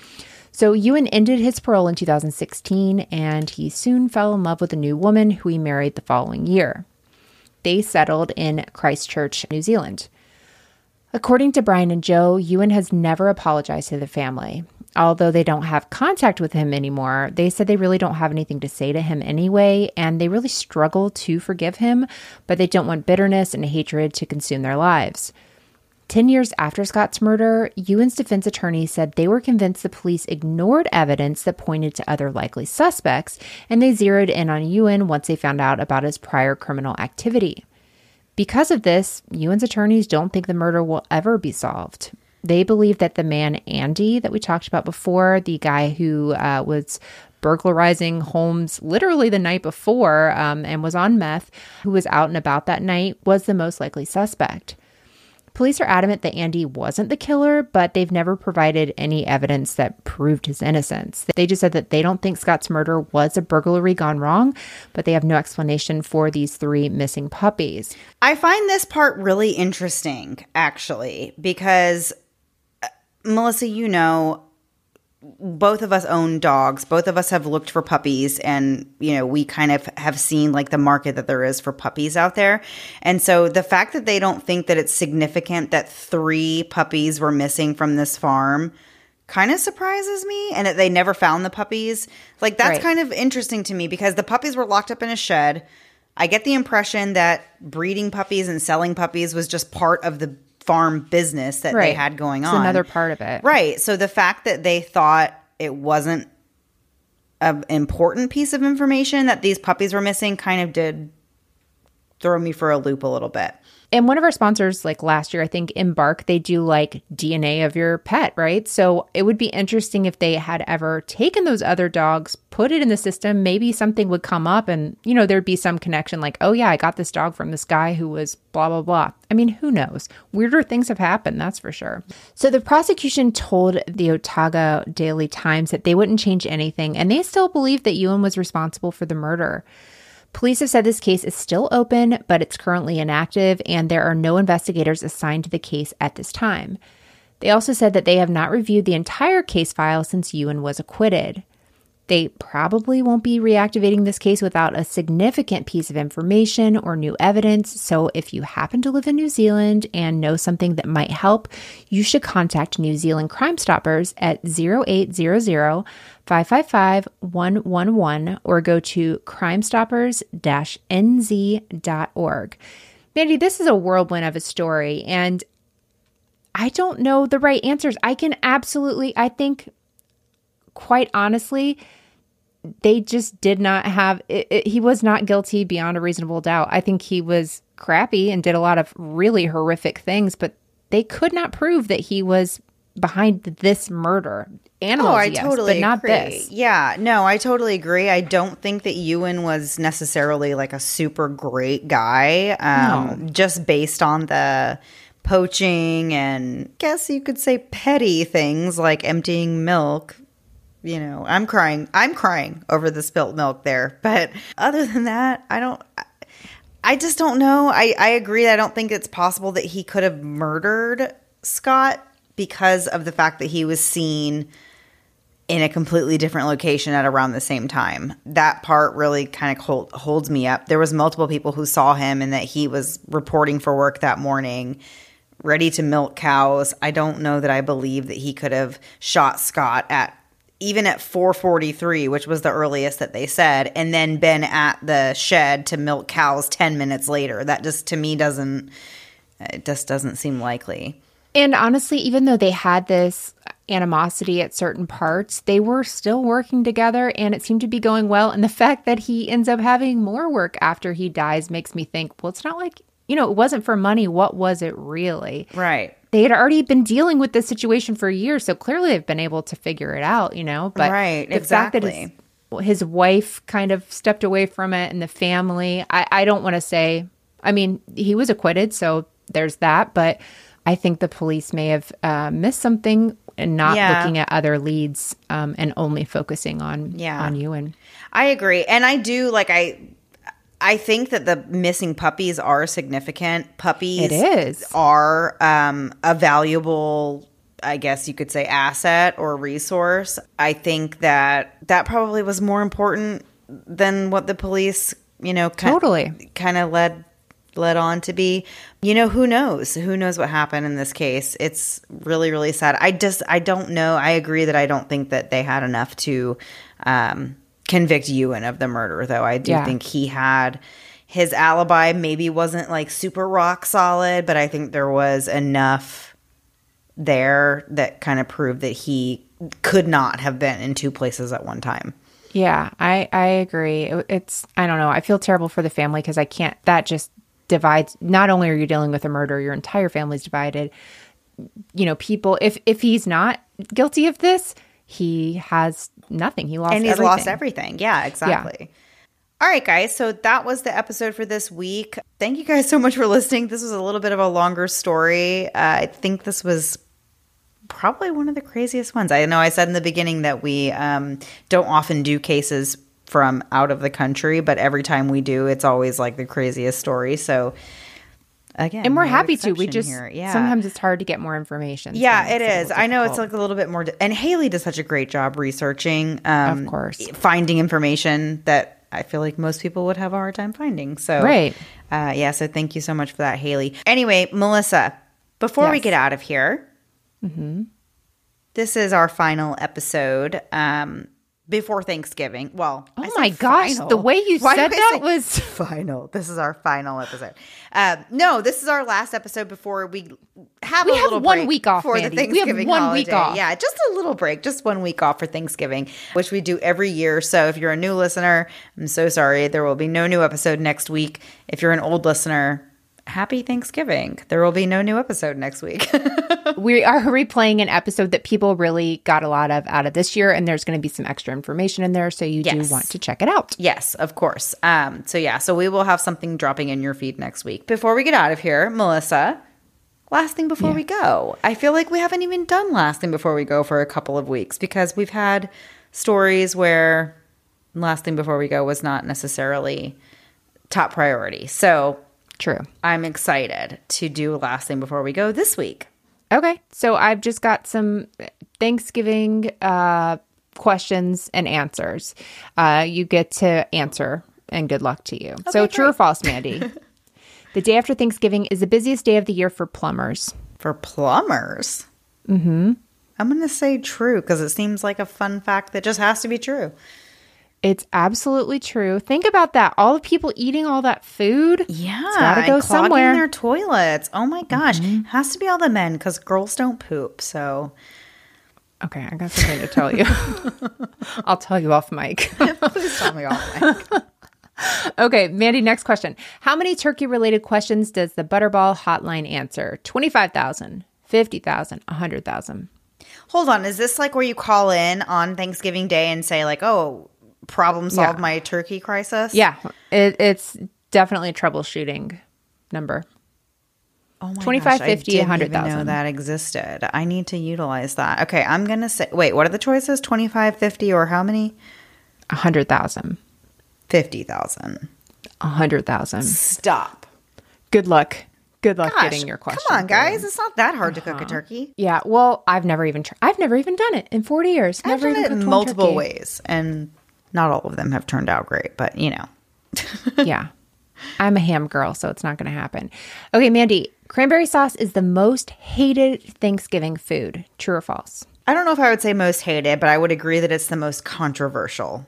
So Ewan ended his parole in 2016, and he soon fell in love with a new woman who he married the following year. They settled in Christchurch, New Zealand. According to Brian and Jo, Ewan has never apologized to the family although they don't have contact with him anymore, they said they really don't have anything to say to him anyway, and they really struggle to forgive him, but they don't want bitterness and hatred to consume their lives. 10 years after Scott's murder, Ewan's defense attorney said they were convinced the police ignored evidence that pointed to other likely suspects, and they zeroed in on Ewan once they found out about his prior criminal activity. Because of this, Ewan's attorneys don't think the murder will ever be solved. They believe that the man Andy that we talked about before, the guy who uh, was burglarizing homes literally the night before um, and was on meth, who was out and about that night, was the most likely suspect. Police are adamant that Andy wasn't the killer, but they've never provided any evidence that proved his innocence. They just said that they don't think Scott's murder was a burglary gone wrong, but they have no explanation for these three missing puppies. I find this part really interesting, actually, because Melissa, you know, both of us own dogs. Both of us have looked for puppies and, you know, we kind of have seen like the market that there is for puppies out there. And so the fact that they don't think that it's significant that three puppies were missing from this farm kind of surprises me and that they never found the puppies. Like that's right. kind of interesting to me because the puppies were locked up in a shed. I get the impression that breeding puppies and selling puppies was just part of the farm business that right. they had going it's on. Another part of it, right? So the fact that they thought it wasn't an important piece of information that these puppies were missing kind of did throw me for a loop a little bit and one of our sponsors, like last year, I think Embark, they do like DNA of your pet, right? So it would be interesting if they had ever taken those other dogs, put it in the system, maybe something would come up and, you know, there'd be some connection like, oh, yeah, I got this dog from this guy who was blah, blah, blah. I mean, who knows? Weirder things have happened, that's for sure. So the prosecution told the Otago Daily Times that they wouldn't change anything and they still believe that Ewan was responsible for the murder. Police have said this case is still open, but it's currently inactive, and there are no investigators assigned to the case at this time. They also said that they have not reviewed the entire case file since Ewan was acquitted. They probably won't be reactivating this case without a significant piece of information or new evidence. So, if you happen to live in New Zealand and know something that might help, you should contact New Zealand Crime Stoppers at 0800 555 111 or go to crimestoppers nz.org. Mandy, this is a whirlwind of a story, and I don't know the right answers. I can absolutely, I think, quite honestly, they just did not have it, it, he was not guilty beyond a reasonable doubt i think he was crappy and did a lot of really horrific things but they could not prove that he was behind this murder animals oh, I yes, totally but not agree. this Yeah, no, I totally agree. I don't think that Ewan was necessarily like a super great guy, um, just based on the poaching and guess you could say petty things like emptying milk. You know, I'm crying. I'm crying over the spilt milk there. But other than that, I don't. I just don't know. I, I agree. I don't think it's possible that he could have murdered Scott because of the fact that he was seen in a completely different location at around the same time. That part really kind of hold, holds me up. There was multiple people who saw him and that he was reporting for work that morning, ready to milk cows. I don't know that I believe that he could have shot Scott at even at 4:43, which was the earliest that they said, and then been at the shed to milk cows 10 minutes later. That just to me doesn't it just doesn't seem likely. And honestly, even though they had this animosity at certain parts, they were still working together and it seemed to be going well. And the fact that he ends up having more work after he dies makes me think, well, it's not like, you know, it wasn't for money. What was it really? Right. They had already been dealing with this situation for years. So clearly they've been able to figure it out, you know? But Right, the fact that exactly. his, his wife kind of stepped away from it and the family, I, I don't want to say, I mean, he was acquitted. So there's that. But I think the police may have uh, missed something and not Yeah. looking at other leads um, and only focusing on Yeah. on Ewan. I agree. And I do like I I think that the missing puppies are significant. Puppies It is. are um a valuable I guess you could say asset or resource. I think that that probably was more important than what the police, you know, ki- Totally. kind of led led on to be. You know, who knows? Who knows what happened in this case? It's really really sad. I just I don't know. I agree that I don't think that they had enough to um convict Ewan of the murder though. I do Yeah. think he had his alibi maybe wasn't like super rock solid, but I think there was enough there that kind of proved that he could not have been in two places at one time. Yeah, I I agree. It's I don't know. I feel terrible for the family because I can't. That just divides. Not only are you dealing with a murder, your entire family's divided. You know, people. If if he's not guilty of this, he has nothing. He lost and he's everything. lost everything. Yeah, exactly. All right, guys. So that was the episode for this week. Thank you guys so much for listening. This was a little bit of a longer story. Uh, I think this was probably one of the craziest ones. I know I said in the beginning that we um, don't often do cases from out of the country, but every time we do, it's always like the craziest story. So again, And we're no happy to. We just here. yeah. sometimes it's hard to get more information. so Yeah, it is. I know it's like a little bit more. And Haley does such a great job researching, um, Of course. finding information that I feel like most people would have a hard time finding. So, Right. Uh, yeah. So thank you so much for that, Haley. Anyway, Melissa, before we get out of here, this is our final episode. Um, before Thanksgiving. Well, I Oh my gosh, final. the way you Why said that say was- final. This is our final episode. Um, no, this is our last episode before we have We a have one week off, for the Mandy. We have Thanksgiving one week off. Yeah, just a little break, just one week off for Thanksgiving, which we do every year. So if you're a new listener, I'm so sorry. There will be no new episode next week. If you're an old listener, happy Thanksgiving. There will be no new episode next week. we are replaying an episode that people really got a lot of out of this year, and there's going to be some extra information in there, so you Yes. do want to check it out. Yes, of course. Um, so yeah, so we will have something dropping in your feed next week. Before we get out of here, Melissa, last thing before we go. I feel like we haven't even done last thing before we go for a couple of weeks because we've had stories where last thing before we go was not necessarily top priority. So True. I'm excited to do last thing before we go this week. Okay, so I've just got some Thanksgiving uh, questions and answers. Uh, you get to answer, and good luck to you. so, true or false, Mandy? the day after Thanksgiving is the busiest day of the year for plumbers. For plumbers? Mm hmm. I'm going to say true because it seems like a fun fact that just has to be true. It's absolutely true. Think about that. All the people eating all that food. Yeah, it's gotta go somewhere. their toilets. Oh my gosh, mm-hmm. has to be all the men because girls don't poop. So Okay, I got something to tell you. I'll tell you off mic. please tell me all. Mike. okay, Mandy, next question. How many turkey related questions does the Butterball hotline answer? 25,000, 50,000, 100,000. Hold on, is this like where you call in on Thanksgiving Day and say like, "Oh, problem solve Yeah. my turkey crisis"? Yeah, it, it's definitely a troubleshooting number. Oh my 25, gosh, I didn't even 100,000. know that existed. I need to utilize that. Okay, I'm gonna say. Wait, what are the choices? 25, 50, or how many? 100,000. Fifty thousand. 100,000. Stop. Good luck. Good luck Gosh, getting your question. Come on, through. guys. It's not that hard to cook a uh-huh. turkey. Yeah, well, I've never even tried. I've never even done it in 40 years. I've done it one ways, and not all of them have turned out great. But you know, yeah. I'm a ham girl, so it's not going to happen. Okay, Mandy, cranberry sauce is the most hated Thanksgiving food. True or false? I don't know if I would say most hated, but I would agree that it's the most controversial.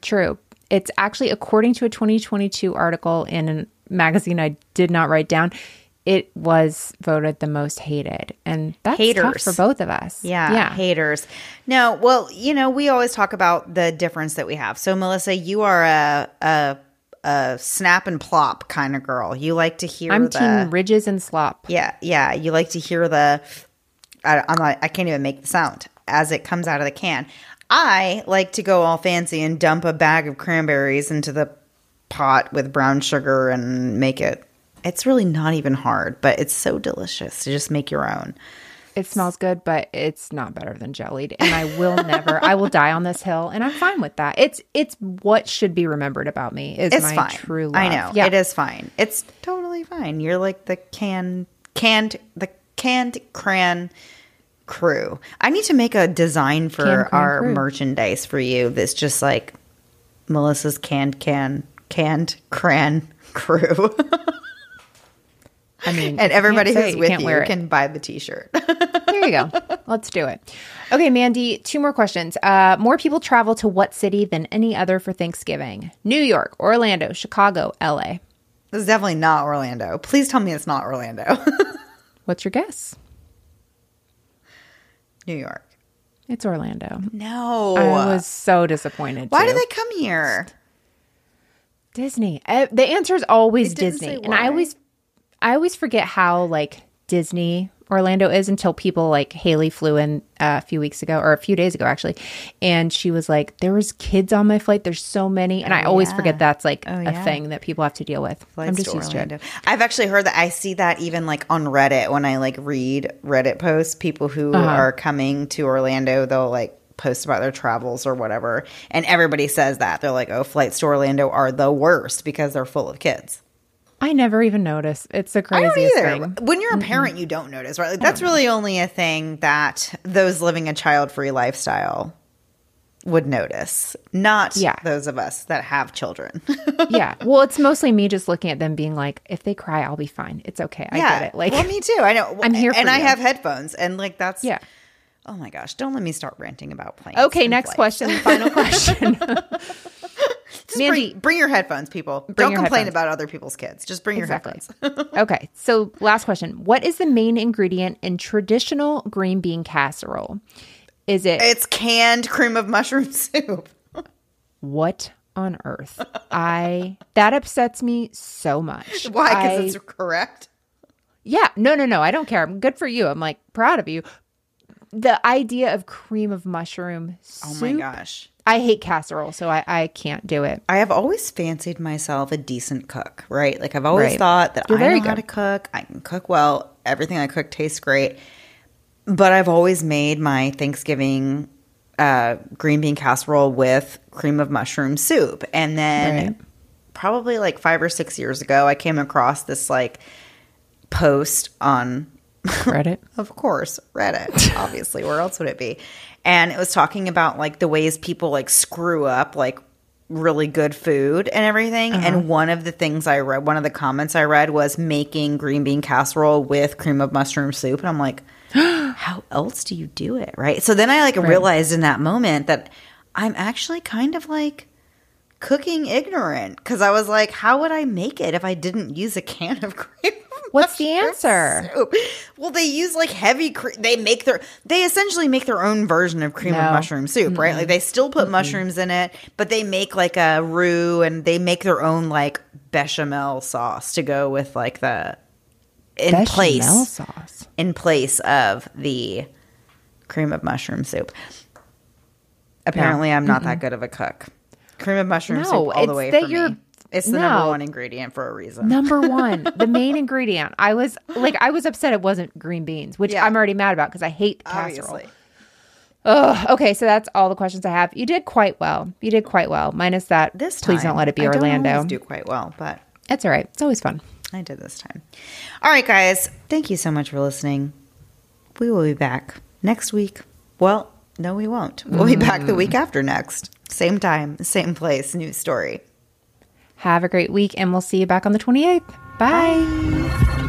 True. It's actually, according to a 2022 article in a magazine I did not write down, it was voted the most hated. And that's tough for both of us. Yeah, Yeah. haters. No, well, you know, we always talk about the difference that we have. So, Melissa, you are a a, a snap and plop kind of girl. You like to hear I'm the team ridges and slop. yeah, yeah. You like to hear the. I, I'm not. I can't even make the sound as it comes out of the can. I like to go all fancy and dump a bag of cranberries into the pot with brown sugar and make it. It's really not even hard, but it's so delicious to just make your own. It smells good, but it's not better than jellied. And I will never, I will die on this hill, and I'm fine with that. It's it's what should be remembered about me. Is It's my fine. true love. I know Yeah. it is fine. It's totally fine. You're like the can canned the canned cran crew. I need to make a design for Canned our crew. merchandise for you. That's just like Melissa's canned can canned cran crew, I mean, and everybody you who's with can't you can buy the T-shirt. There you go. Let's do it. Okay, Mandy, two more questions. Uh, more people travel to what city than any other for Thanksgiving? New York, Orlando, Chicago, LA. this is definitely not Orlando. Please tell me it's not Orlando. What's your guess? New York. It's Orlando. No. I was so disappointed. Why too. do they come here? Disney. Uh, the answer is always Disney, and I always, I always forget how like Disney Orlando is until people like Haley flew in uh, a few weeks ago or a few days ago actually, and she was like, "There was kids on my flight. There's so many," and I always yeah. forget that's like Oh, a yeah. thing that people have to deal with. I'm just used Orlando. to. It. I've actually heard that. I see that even like on Reddit when I like read Reddit posts. People who Uh-huh. are coming to Orlando, they'll like post about their travels or whatever, and everybody says that they're like, "Oh, flights to Orlando are the worst because they're full of kids." I never even notice. It's the I don't craziest either. thing. When you're a parent, you don't notice, right? Like, that's really only a thing that those living a child-free lifestyle would notice, not Yeah. those of us that have children. yeah. Well, it's mostly me just looking at them being like, if they cry, I'll be fine. It's okay. I get it. Like, well, me too. I know. I'm here and I you. have headphones, and like that's yeah. Oh my gosh! Don't let me start ranting about planes. Okay, next flights. question. Final question. Just Mandy- bring, bring your headphones, people. Don't complain headphones. about other people's kids. Just bring Exactly. your headphones. okay, so last question. What is the main ingredient in traditional green bean casserole? Is it it's canned cream of mushroom soup. what on earth? I that upsets me so much. Why? Because it's correct. Yeah, no, no, no. I don't care. I'm good for you. I'm like proud of you. The idea of cream of mushroom Oh my gosh! I hate casserole, so I, I can't do it. I have always fancied myself a decent cook, right? Like I've always Right. thought that You're I know very how good. to cook. I can cook well. Everything I cook tastes great. But I've always made my Thanksgiving uh, green bean casserole with cream of mushroom soup, and then Right. probably like five or six years ago, I came across this like post on Reddit. of course, Reddit, obviously. Where else would it be? And it was talking about like the ways people like screw up like really good food and everything. And uh-huh. one of the things I read, one of the comments I read was making green bean casserole with cream of mushroom soup. And I'm like, how else do you do it? Right. So then I like realized in that moment that I'm actually kind of like cooking ignorant because I was like, how would I make it if I didn't use a can of cream? What's the answer? soup? Well, they use like heavy. Cre- they make their. They essentially make their own version of cream No. of mushroom soup, right? Like they still put mushrooms in it, but they make like a roux and they make their own like bechamel sauce to go with like the in Bechamel place sauce. in place of the cream of mushroom soup. Apparently, I'm not that good of a cook. Cream of mushroom No, soup all the it's way that for you're- me. It's the number one ingredient for a reason. Number one, the main ingredient. I was like, I was upset it wasn't green beans, which Yeah. I'm already mad about because I hate casserole. Obviously. Ugh, okay, so that's all the questions I have. You did quite well. You did quite well. Minus that. This time, please don't let it be I Orlando. do quite well, but It's all right. It's always fun. I did this time. All right, guys. Thank you so much for listening. We will be back next week. Well, no, we won't. We'll be back the week mm. after next. Same time, same place, new story. Have a great week, and we'll see you back on the 28th. Bye.